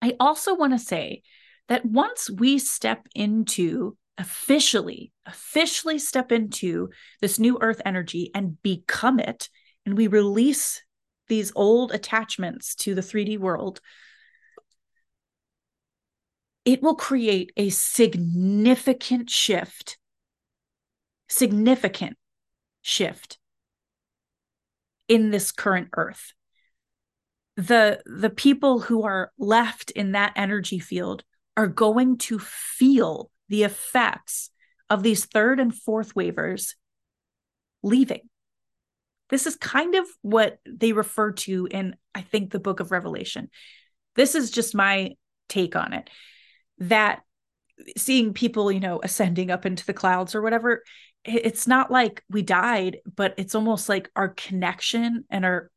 I also want to say that once we step into officially, officially step into this new earth energy and become it, and we release these old attachments to the 3D world, it will create a significant shift significant shift in this current earth. The the people who are left in that energy field are going to feel the effects of these third and fourth wavers leaving this is kind of what they refer to in i think the book of revelation this is just my take on it that seeing people you know ascending up into the clouds or whatever it's not like we died, but it's almost like our connection and our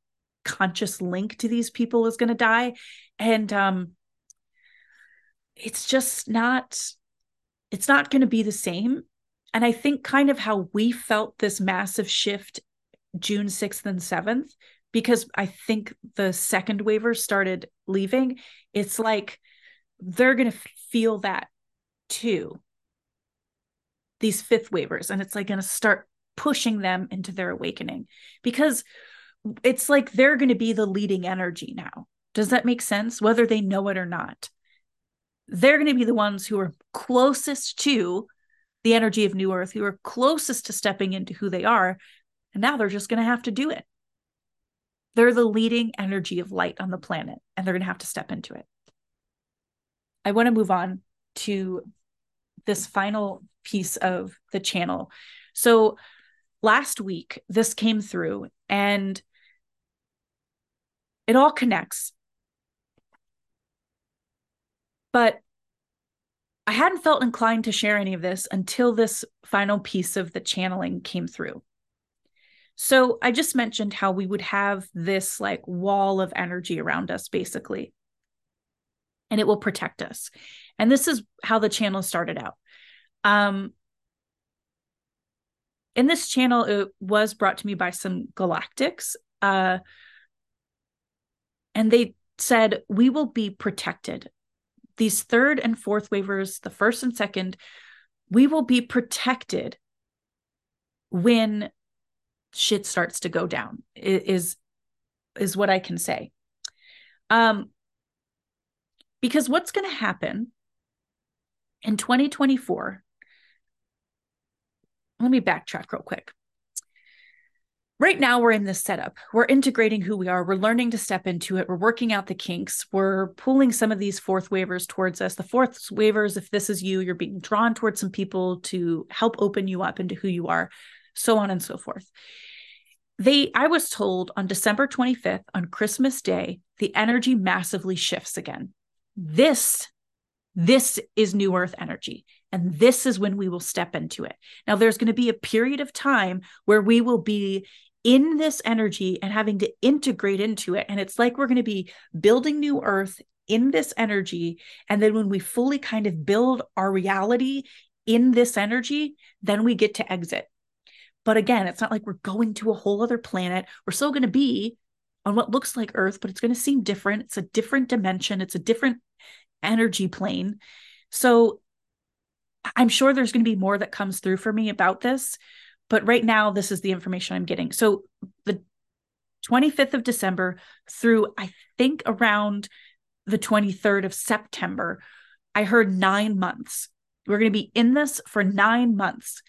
conscious link to these people is going to die. And um, it's just not, it's not going to be the same. And I think kind of how we felt this massive shift June 6th and 7th, because I think the second waver started leaving, it's like they're going to feel that too. These fifth wavers and it's like going to start pushing them into their awakening because it's like they're going to be the leading energy now. Does that make sense? Whether they know it or not. They're going to be the ones who are closest to the energy of new earth who are closest to stepping into who they are and now they're just going to have to do it they're the leading energy of light on the planet and they're going to have to step into it i want to move on to this final piece of the channel. So last week, this came through and it all connects. But I hadn't felt inclined to share any of this until this final piece of the channeling came through. So I just mentioned how we would have this like wall of energy around us, basically, and it will protect us. And this is how the channel started out. Um, in this channel, it was brought to me by some galactics. Uh, and they said, We will be protected. These third and fourth wavers, the first and second, we will be protected when shit starts to go down, is, is what I can say. Um, because what's going to happen in 2024 let me backtrack real quick. Right now, we're in this setup. We're integrating who we are. We're learning to step into it. We're working out the kinks. We're pulling some of these fourth wavers towards us. The fourth wavers if this is you, you're being drawn towards some people to help open you up into who you are, so on and so forth. They, I was told on December 25th, on Christmas Day, the energy massively shifts again. This, this is New Earth energy. And this is when we will step into it. Now, there's going to be a period of time where we will be in this energy and having to integrate into it. And it's like we're going to be building new earth in this energy. And then when we fully kind of build our reality in this energy, then we get to exit. But again, it's not like we're going to a whole other planet. We're still going to be on what looks like Earth, but it's going to seem different. It's a different dimension, it's a different energy plane. So I'm sure there's going to be more that comes through for me about this, but right now this is the information I'm getting. So the 25th of December through I think around the 23rd of September, I heard 9 months. We're going to be in this for 9 months.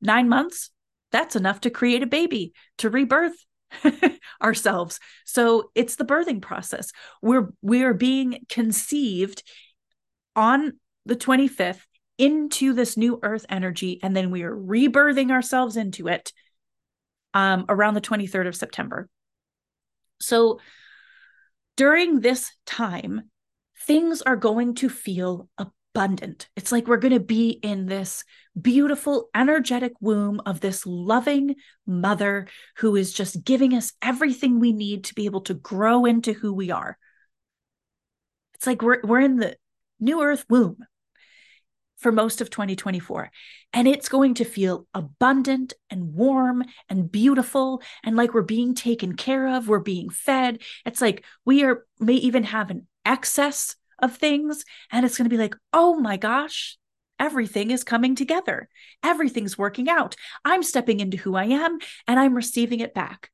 9 months that's enough to create a baby, to rebirth ourselves. So it's the birthing process. We're we are being conceived on the 25th into this new earth energy and then we are rebirthing ourselves into it um, around the 23rd of September. So during this time, things are going to feel abundant. It's like we're going to be in this beautiful, energetic womb of this loving mother who is just giving us everything we need to be able to grow into who we are. It's like we're, we're in the new earth womb for most of 2024. And it's going to feel abundant and warm and beautiful and like we're being taken care of, we're being fed. It's like we are may even have an excess of things and it's going to be like, "Oh my gosh, everything is coming together. Everything's working out. I'm stepping into who I am and I'm receiving it back."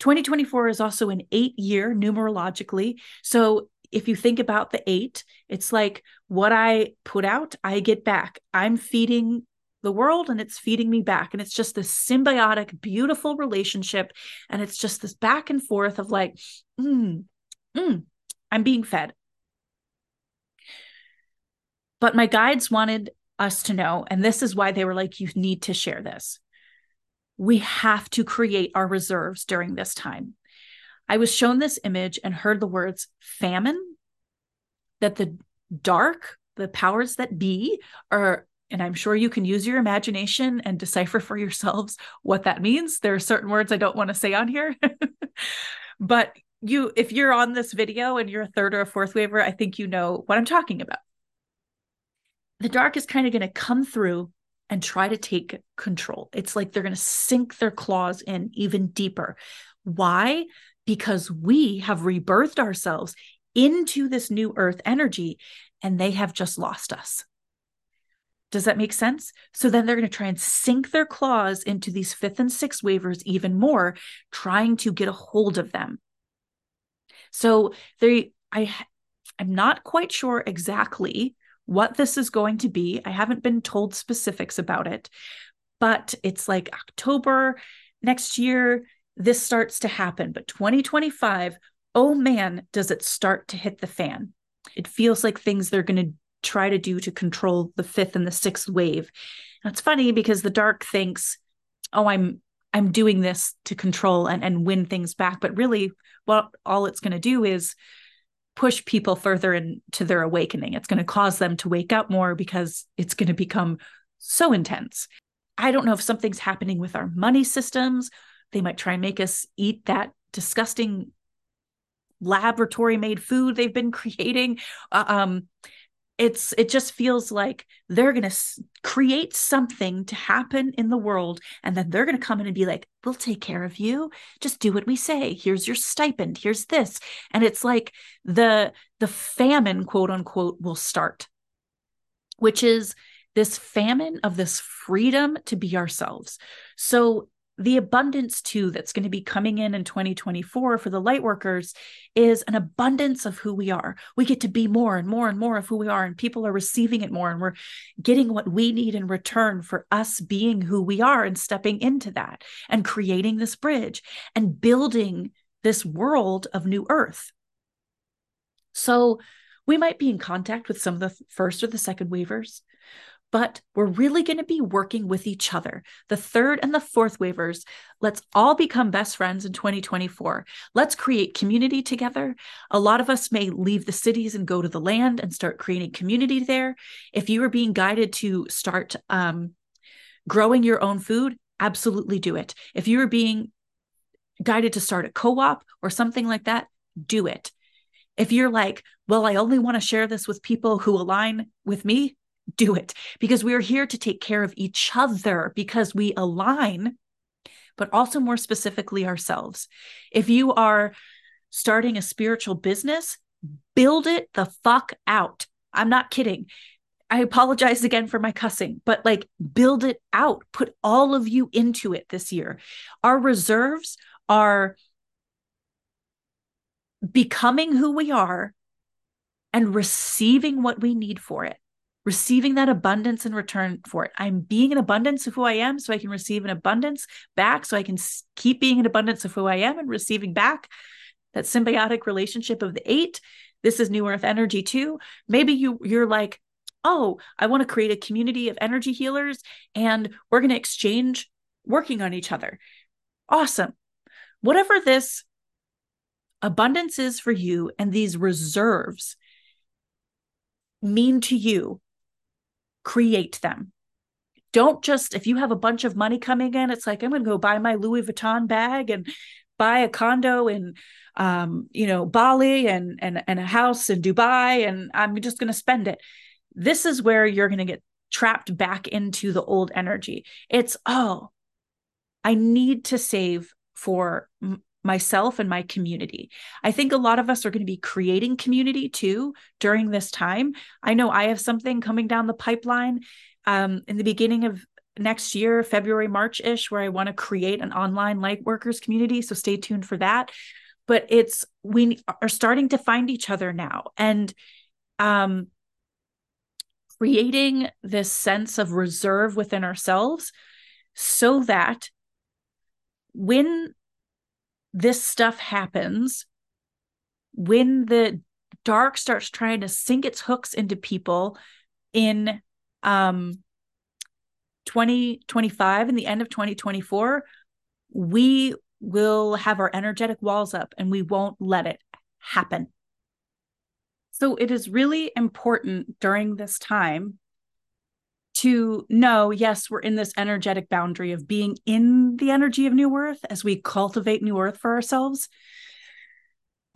2024 is also an 8 year numerologically. So if you think about the eight, it's like what I put out, I get back. I'm feeding the world and it's feeding me back. And it's just this symbiotic, beautiful relationship. And it's just this back and forth of like, mm, mm, I'm being fed. But my guides wanted us to know, and this is why they were like, you need to share this. We have to create our reserves during this time. I was shown this image and heard the words famine, that the dark, the powers that be, are, and I'm sure you can use your imagination and decipher for yourselves what that means. There are certain words I don't want to say on here. but you, if you're on this video and you're a third or a fourth waver, I think you know what I'm talking about. The dark is kind of going to come through and try to take control. It's like they're going to sink their claws in even deeper. Why? because we have rebirthed ourselves into this new earth energy and they have just lost us. Does that make sense? So then they're going to try and sink their claws into these fifth and sixth wavers even more, trying to get a hold of them. So they, I, I'm not quite sure exactly what this is going to be. I haven't been told specifics about it, but it's like October next year this starts to happen. But 2025, oh man, does it start to hit the fan. It feels like things they're going to try to do to control the fifth and the sixth wave. And it's funny because the dark thinks, oh, I'm I'm doing this to control and, and win things back. But really, what all it's going to do is push people further into their awakening. It's going to cause them to wake up more because it's going to become so intense. I don't know if something's happening with our money systems they might try and make us eat that disgusting laboratory made food they've been creating. Uh, um, it's it just feels like they're going to s- create something to happen in the world and then they're going to come in and be like we'll take care of you. Just do what we say. Here's your stipend. Here's this. And it's like the the famine quote unquote will start which is this famine of this freedom to be ourselves. So the abundance too that's going to be coming in in 2024 for the light workers is an abundance of who we are. We get to be more and more and more of who we are and people are receiving it more and we're getting what we need in return for us being who we are and stepping into that and creating this bridge and building this world of new earth. So we might be in contact with some of the first or the second wavers but we're really going to be working with each other. The third and the fourth wavers, let's all become best friends in 2024. Let's create community together. A lot of us may leave the cities and go to the land and start creating community there. If you are being guided to start um, growing your own food, absolutely do it. If you are being guided to start a co op or something like that, do it. If you're like, well, I only want to share this with people who align with me, do it because we are here to take care of each other because we align, but also more specifically ourselves. If you are starting a spiritual business, build it the fuck out. I'm not kidding. I apologize again for my cussing, but like build it out. Put all of you into it this year. Our reserves are becoming who we are and receiving what we need for it receiving that abundance in return for it. I'm being an abundance of who I am so I can receive an abundance back so I can keep being an abundance of who I am and receiving back that symbiotic relationship of the 8. This is new earth energy too. Maybe you you're like, "Oh, I want to create a community of energy healers and we're going to exchange working on each other." Awesome. Whatever this abundance is for you and these reserves mean to you, create them. Don't just, if you have a bunch of money coming in, it's like, I'm going to go buy my Louis Vuitton bag and buy a condo in, um, you know, Bali and, and, and a house in Dubai, and I'm just going to spend it. This is where you're going to get trapped back into the old energy. It's, oh, I need to save for myself and my community. I think a lot of us are going to be creating community too during this time. I know I have something coming down the pipeline um, in the beginning of next year, February, March ish, where I want to create an online light workers community. So stay tuned for that. But it's, we are starting to find each other now and um, creating this sense of reserve within ourselves so that when this stuff happens when the dark starts trying to sink its hooks into people in um 2025 and the end of 2024 we will have our energetic walls up and we won't let it happen. So it is really important during this time to know yes we're in this energetic boundary of being in the energy of new earth as we cultivate new earth for ourselves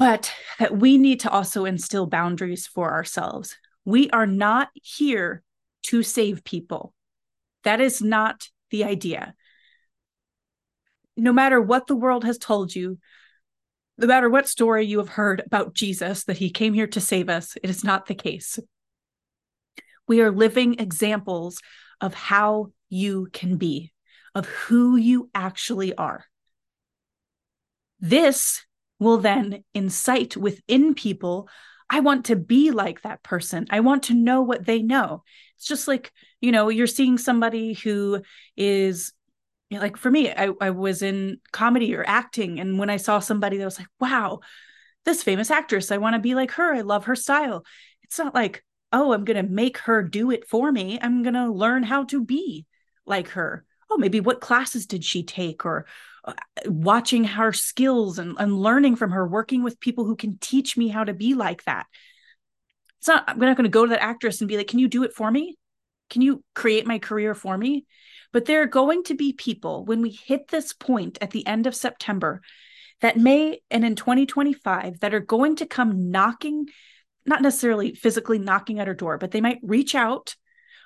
but that we need to also instill boundaries for ourselves. We are not here to save people. That is not the idea. No matter what the world has told you no matter what story you have heard about jesus that he came here to save us it is not the case we are living examples of how you can be, of who you actually are. This will then incite within people I want to be like that person. I want to know what they know. It's just like, you know, you're seeing somebody who is like for me, I, I was in comedy or acting. And when I saw somebody that was like, wow, this famous actress, I want to be like her. I love her style. It's not like, oh, I'm going to make her do it for me. I'm going to learn how to be like her. Oh, maybe what classes did she take or uh, watching her skills and, and learning from her, working with people who can teach me how to be like that. It's not, I'm not going to go to that actress and be like, can you do it for me? Can you create my career for me? But there are going to be people when we hit this point at the end of September that may, and in 2025, that are going to come knocking not necessarily physically knocking at her door, but they might reach out,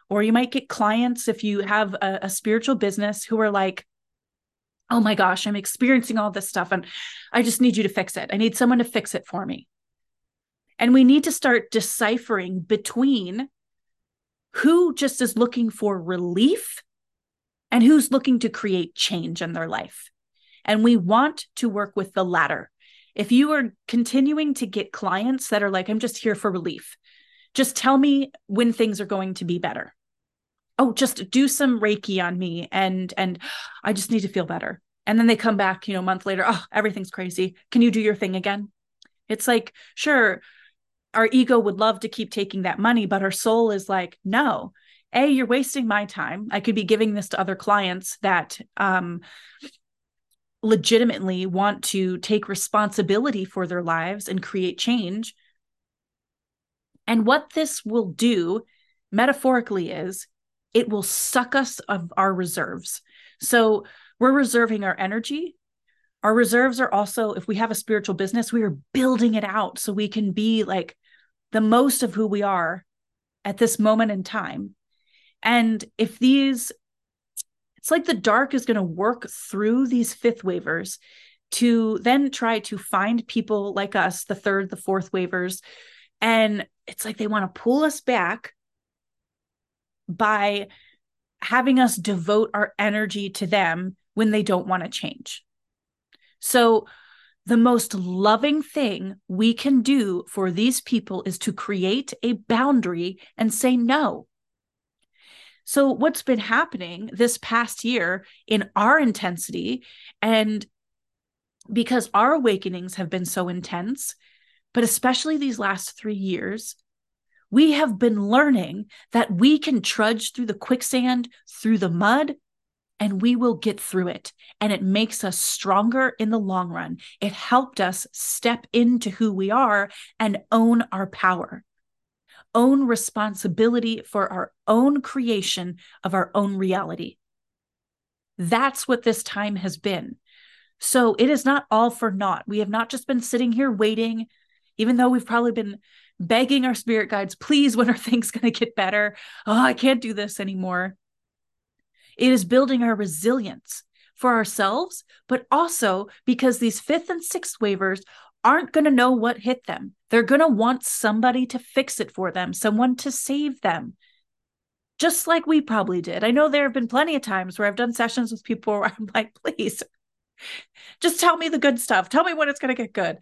or you might get clients if you have a, a spiritual business who are like, oh my gosh, I'm experiencing all this stuff and I just need you to fix it. I need someone to fix it for me. And we need to start deciphering between who just is looking for relief and who's looking to create change in their life. And we want to work with the latter. If you are continuing to get clients that are like, I'm just here for relief, just tell me when things are going to be better. Oh, just do some Reiki on me and and I just need to feel better. And then they come back, you know, a month later, oh, everything's crazy. Can you do your thing again? It's like, sure, our ego would love to keep taking that money, but our soul is like, no, a you're wasting my time i could be giving this to other clients that um legitimately want to take responsibility for their lives and create change. And what this will do metaphorically is it will suck us of our reserves. So we're reserving our energy. Our reserves are also, if we have a spiritual business, we are building it out so we can be like the most of who we are at this moment in time. And if these it's like the dark is going to work through these fifth wavers to then try to find people like us, the third, the fourth wavers. And it's like they want to pull us back by having us devote our energy to them when they don't want to change. So, the most loving thing we can do for these people is to create a boundary and say, no, So, what's been happening this past year in our intensity, and because our awakenings have been so intense, but especially these last three years, we have been learning that we can trudge through the quicksand, through the mud, and we will get through it. And it makes us stronger in the long run. It helped us step into who we are and own our power own responsibility for our own creation of our own reality. That's what this time has been. So it is not all for naught. We have not just been sitting here waiting, even though we've probably been begging our spirit guides, please, when are things going to get better? Oh, I can't do this anymore. It is building our resilience for ourselves, but also because these fifth and sixth wavers aren't going to know what hit them. They're going to want somebody to fix it for them, someone to save them. Just like we probably did. I know there have been plenty of times where I've done sessions with people where I'm like, please, just tell me the good stuff. Tell me when it's going to get good.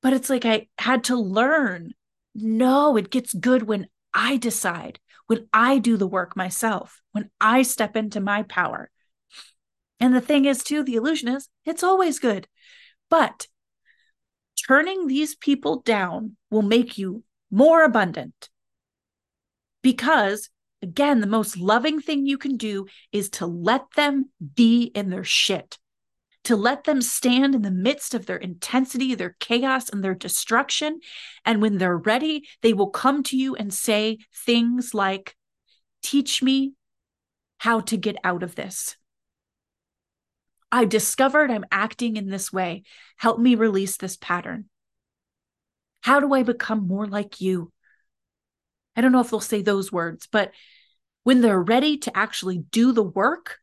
But it's like I had to learn no, it gets good when I decide, when I do the work myself, when I step into my power. And the thing is, too, the illusion is it's always good. But turning these people down will make you more abundant. Because, again, the most loving thing you can do is to let them be in their shit, to let them stand in the midst of their intensity, their chaos, and their destruction. And when they're ready, they will come to you and say things like, Teach me how to get out of this. I discovered I'm acting in this way. Help me release this pattern. How do I become more like you? I don't know if they'll say those words, but when they're ready to actually do the work,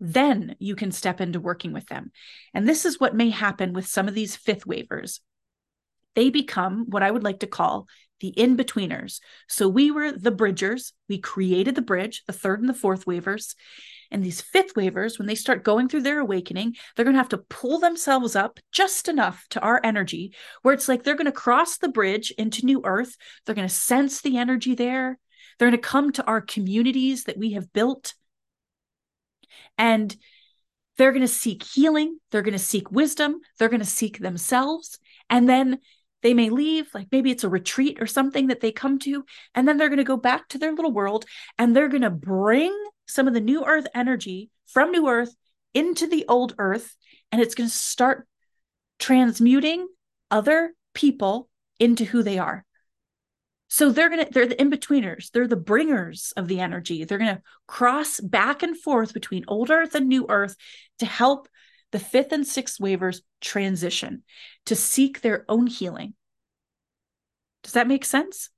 then you can step into working with them. And this is what may happen with some of these fifth wavers. They become what I would like to call the in betweeners. So we were the bridgers. We created the bridge, the third and the fourth wavers. And these fifth wavers, when they start going through their awakening, they're going to have to pull themselves up just enough to our energy where it's like they're going to cross the bridge into New Earth. They're going to sense the energy there. They're going to come to our communities that we have built. And they're going to seek healing. They're going to seek wisdom. They're going to seek themselves. And then they may leave, like maybe it's a retreat or something that they come to. And then they're going to go back to their little world and they're going to bring some of the new earth energy from new earth into the old earth and it's going to start transmuting other people into who they are so they're going to they're the in-betweeners they're the bringers of the energy they're going to cross back and forth between old earth and new earth to help the fifth and sixth wavers transition to seek their own healing does that make sense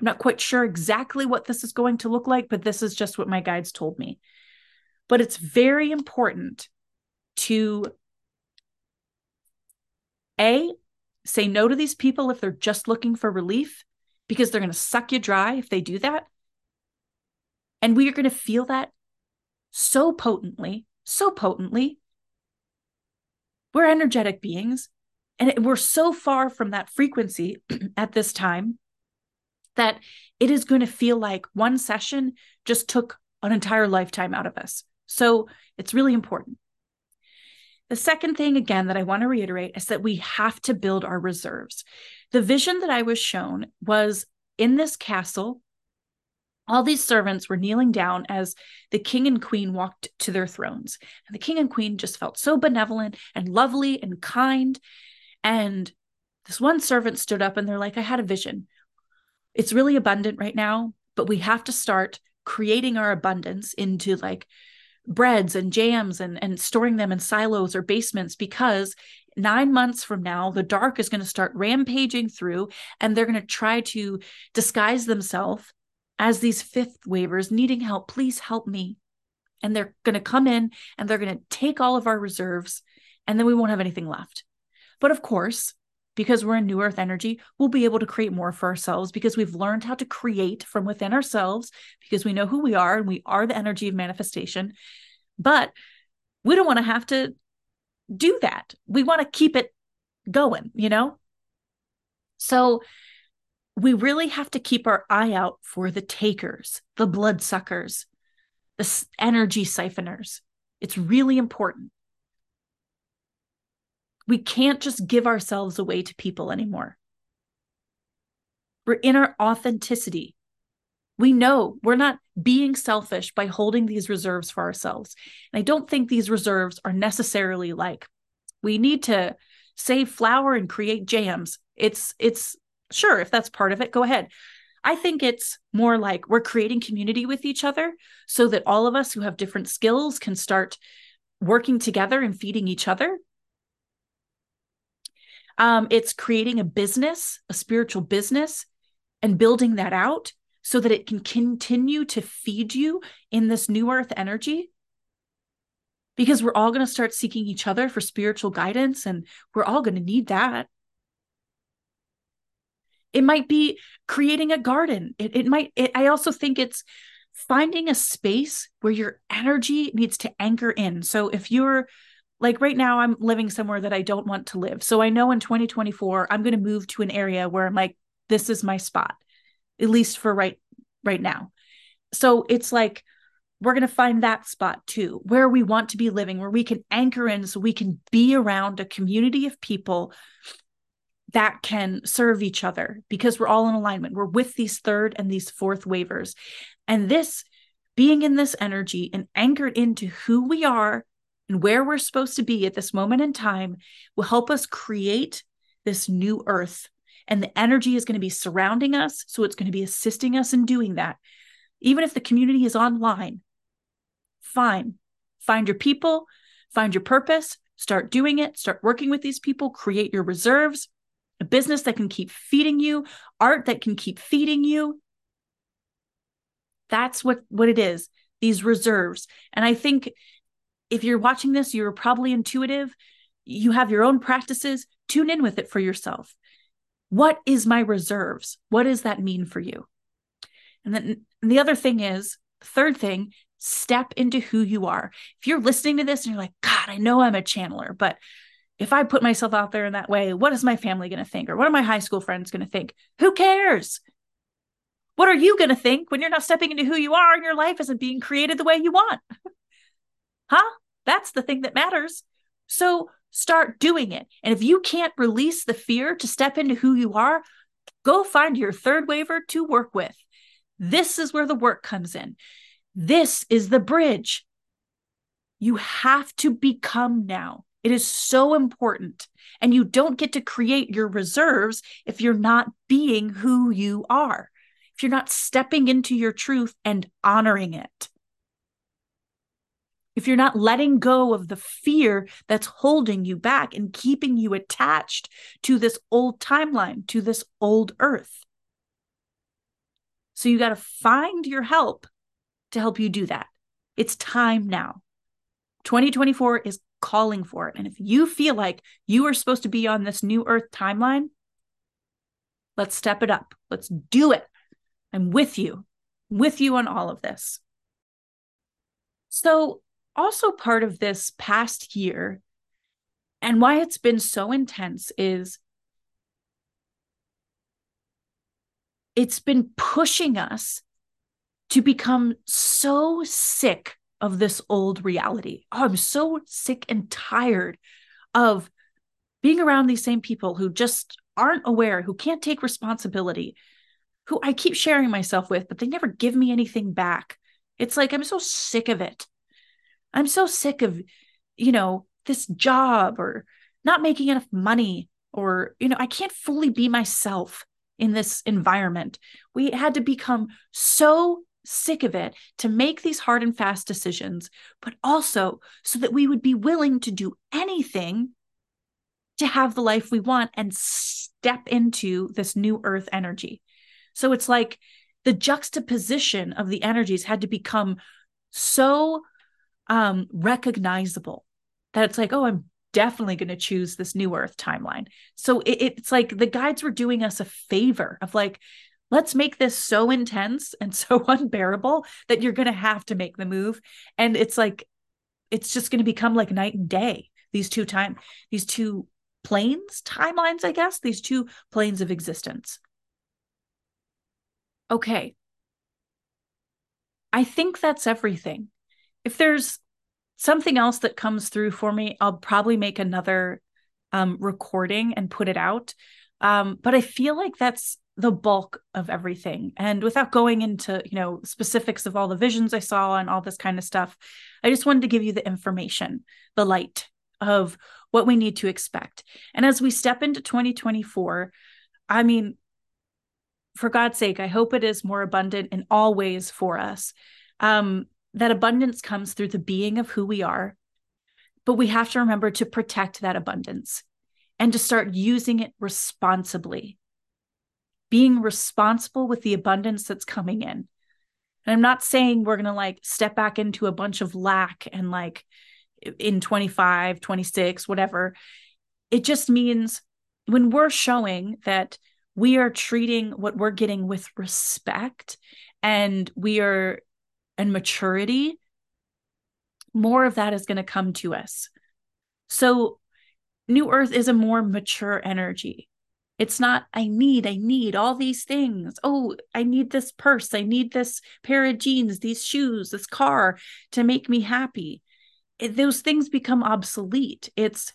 I'm not quite sure exactly what this is going to look like, but this is just what my guides told me. But it's very important to A, say no to these people if they're just looking for relief, because they're going to suck you dry if they do that. And we are going to feel that so potently, so potently. We're energetic beings, and we're so far from that frequency at this time that it is going to feel like one session just took an entire lifetime out of us. So it's really important. The second thing, again, that I want to reiterate is that we have to build our reserves. The vision that I was shown was in this castle, all these servants were kneeling down as the king and queen walked to their thrones. And the king and queen just felt so benevolent and lovely and kind. And this one servant stood up and they're like, I had a vision it's really abundant right now, but we have to start creating our abundance into like breads and jams and, and storing them in silos or basements because nine months from now, the dark is going to start rampaging through and they're going to try to disguise themselves as these fifth wavers needing help. Please help me. And they're going to come in and they're going to take all of our reserves and then we won't have anything left. But of course, because we're in new earth energy, we'll be able to create more for ourselves because we've learned how to create from within ourselves because we know who we are and we are the energy of manifestation. But we don't want to have to do that. We want to keep it going, you know? So we really have to keep our eye out for the takers, the bloodsuckers, the energy siphoners. It's really important. We can't just give ourselves away to people anymore. We're in our authenticity. We know we're not being selfish by holding these reserves for ourselves. And I don't think these reserves are necessarily like we need to save flour and create jams. It's it's sure if that's part of it, go ahead. I think it's more like we're creating community with each other so that all of us who have different skills can start working together and feeding each other. Um, it's creating a business, a spiritual business, and building that out so that it can continue to feed you in this new earth energy. Because we're all going to start seeking each other for spiritual guidance, and we're all going to need that. It might be creating a garden. It, it might, it, I also think it's finding a space where your energy needs to anchor in. So if you're like right now, I'm living somewhere that I don't want to live. So I know in 2024, I'm going to move to an area where I'm like, this is my spot, at least for right right now. So it's like we're going to find that spot too, where we want to be living, where we can anchor in so we can be around a community of people that can serve each other because we're all in alignment. We're with these third and these fourth wavers. And this being in this energy and anchored into who we are and where we're supposed to be at this moment in time will help us create this new earth. And the energy is going to be surrounding us. So it's going to be assisting us in doing that. Even if the community is online, fine. Find your people, find your purpose, start doing it, start working with these people, create your reserves, a business that can keep feeding you, art that can keep feeding you. That's what what it is. These reserves. And I think if you're watching this, you're probably intuitive. You have your own practices. Tune in with it for yourself. What is my reserves? What does that mean for you? And then and the other thing is, third thing, step into who you are. If you're listening to this and you're like, God, I know I'm a channeler, but if I put myself out there in that way, what is my family going to think? Or what are my high school friends going to think? Who cares? What are you going to think when you're not stepping into who you are and your life isn't being created the way you want? huh? That's the thing that matters. So start doing it. And if you can't release the fear to step into who you are, go find your third waver to work with. This is where the work comes in. This is the bridge. You have to become now. It is so important. And you don't get to create your reserves if you're not being who you are, if you're not stepping into your truth and honoring it. If you're not letting go of the fear that's holding you back and keeping you attached to this old timeline, to this old earth. So you got to find your help to help you do that. It's time now. 2024 is calling for it. And if you feel like you are supposed to be on this new earth timeline, let's step it up. Let's do it. I'm with you, with you on all of this. So, also part of this past year and why it's been so intense is it's been pushing us to become so sick of this old reality. Oh, I'm so sick and tired of being around these same people who just aren't aware, who can't take responsibility, who I keep sharing myself with, but they never give me anything back. It's like I'm so sick of it. I'm so sick of, you know, this job or not making enough money or, you know, I can't fully be myself in this environment. We had to become so sick of it to make these hard and fast decisions, but also so that we would be willing to do anything to have the life we want and step into this new earth energy. So it's like the juxtaposition of the energies had to become so um, recognizable that it's like, oh, I'm definitely going to choose this new earth timeline. So it, it's like the guides were doing us a favor of like, let's make this so intense and so unbearable that you're going to have to make the move and it's like it's just going to become like night and day these two time these two planes timelines i guess these two planes of existence Okay. I think that's everything. If there's something else that comes through for me, I'll probably make another um, recording and put it out. Um, but I feel like that's the bulk of everything. And without going into, you know, specifics of all the visions I saw and all this kind of stuff, I just wanted to give you the information, the light of what we need to expect. And as we step into 2024, I mean, for God's sake, I hope it is more abundant in all ways for us. Um, that abundance comes through the being of who we are, but we have to remember to protect that abundance and to start using it responsibly. Being responsible with the abundance that's coming in. And I'm not saying we're going to like step back into a bunch of lack and like in 25, 26, whatever. It just means when we're showing that we are treating what we're getting with respect and we are and maturity, more of that is going to come to us. So New Earth is a more mature energy. It's not, I need, I need all these things. Oh, I need this purse. I need this pair of jeans, these shoes, this car to make me happy. It, those things become obsolete. It's,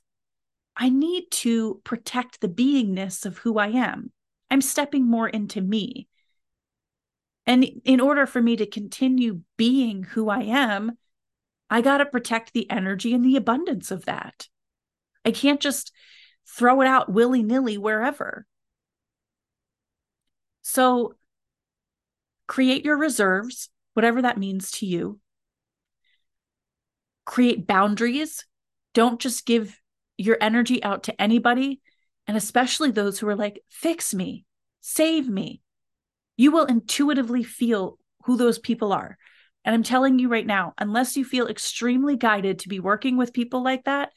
I need to protect the beingness of who I am. I'm stepping more into me. And in order for me to continue being who I am, I got to protect the energy and the abundance of that. I can't just throw it out willy nilly wherever. So create your reserves, whatever that means to you. Create boundaries. Don't just give your energy out to anybody, and especially those who are like, fix me, save me. You will intuitively feel who those people are. And I'm telling you right now, unless you feel extremely guided to be working with people like that,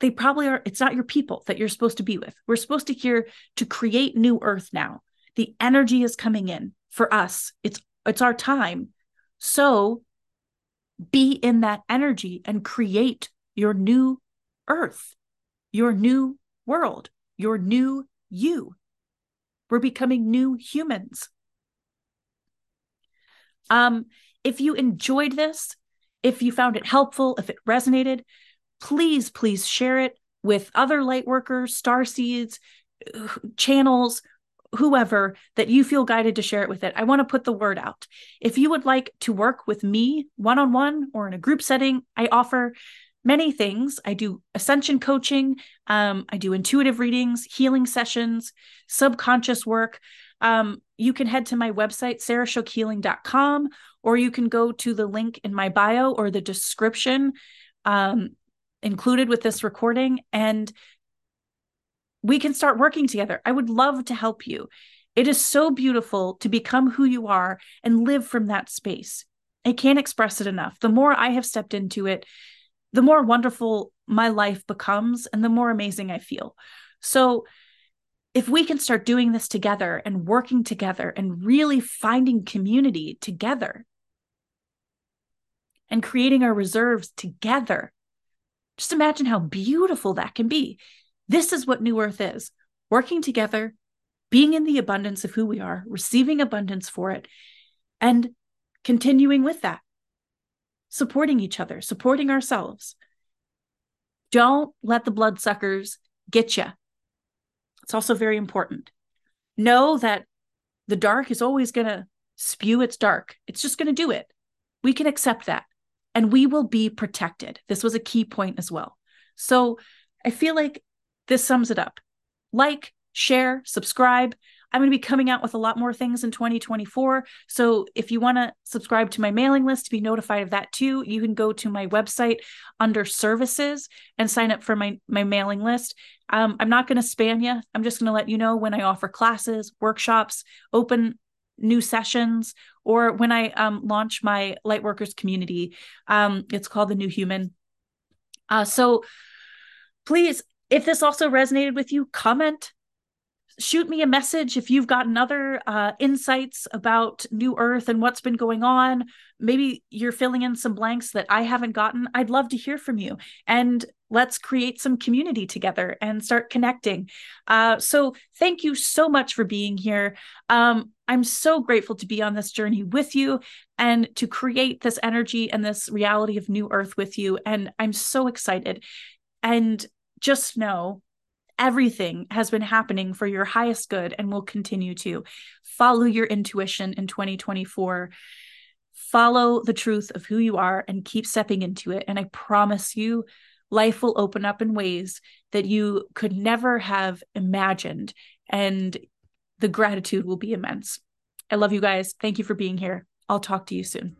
they probably are it's not your people that you're supposed to be with. We're supposed to here to create new earth now. The energy is coming in for us. It's it's our time. So be in that energy and create your new earth your new world your new you. We're becoming new humans. Um if you enjoyed this if you found it helpful if it resonated please, please share it with other light workers, star seeds, channels, whoever that you feel guided to share it with it. I want to put the word out. If you would like to work with me one on one or in a group setting, I offer many things. I do ascension coaching, um, I do intuitive readings, healing sessions, subconscious work. Um, you can head to my website, sarahshookhealing.com, or you can go to the link in my bio or the description um, included with this recording and we can start working together. I would love to help you. It is so beautiful to become who you are and live from that space. I can't express it enough. The more I have stepped into it, the more wonderful my life becomes and the more amazing I feel. So, if we can start doing this together and working together and really finding community together and creating our reserves together, just imagine how beautiful that can be. This is what New Earth is working together, being in the abundance of who we are, receiving abundance for it, and continuing with that, supporting each other, supporting ourselves. Don't let the bloodsuckers get you. It's also very important. Know that the dark is always going to spew its dark, it's just going to do it. We can accept that and we will be protected. This was a key point as well. So I feel like this sums it up. Like, share, subscribe. I'm going to be coming out with a lot more things in 2024. So if you want to subscribe to my mailing list to be notified of that too, you can go to my website under services and sign up for my, my mailing list. Um, I'm not going to spam you. I'm just going to let you know when I offer classes, workshops, open new sessions or when I um, launch my Lightworkers community. Um, it's called the New Human. Uh, so please, if this also resonated with you, comment, shoot me a message if you've gotten other uh, insights about New Earth and what's been going on. Maybe you're filling in some blanks that I haven't gotten. I'd love to hear from you. And let's create some community together and start connecting. Uh, so, thank you so much for being here. Um, I'm so grateful to be on this journey with you and to create this energy and this reality of New Earth with you. And I'm so excited. And just know everything has been happening for your highest good and will continue to. Follow your intuition in 2024. Follow the truth of who you are and keep stepping into it. And I promise you, life will open up in ways that you could never have imagined. And the gratitude will be immense. I love you guys. Thank you for being here. I'll talk to you soon.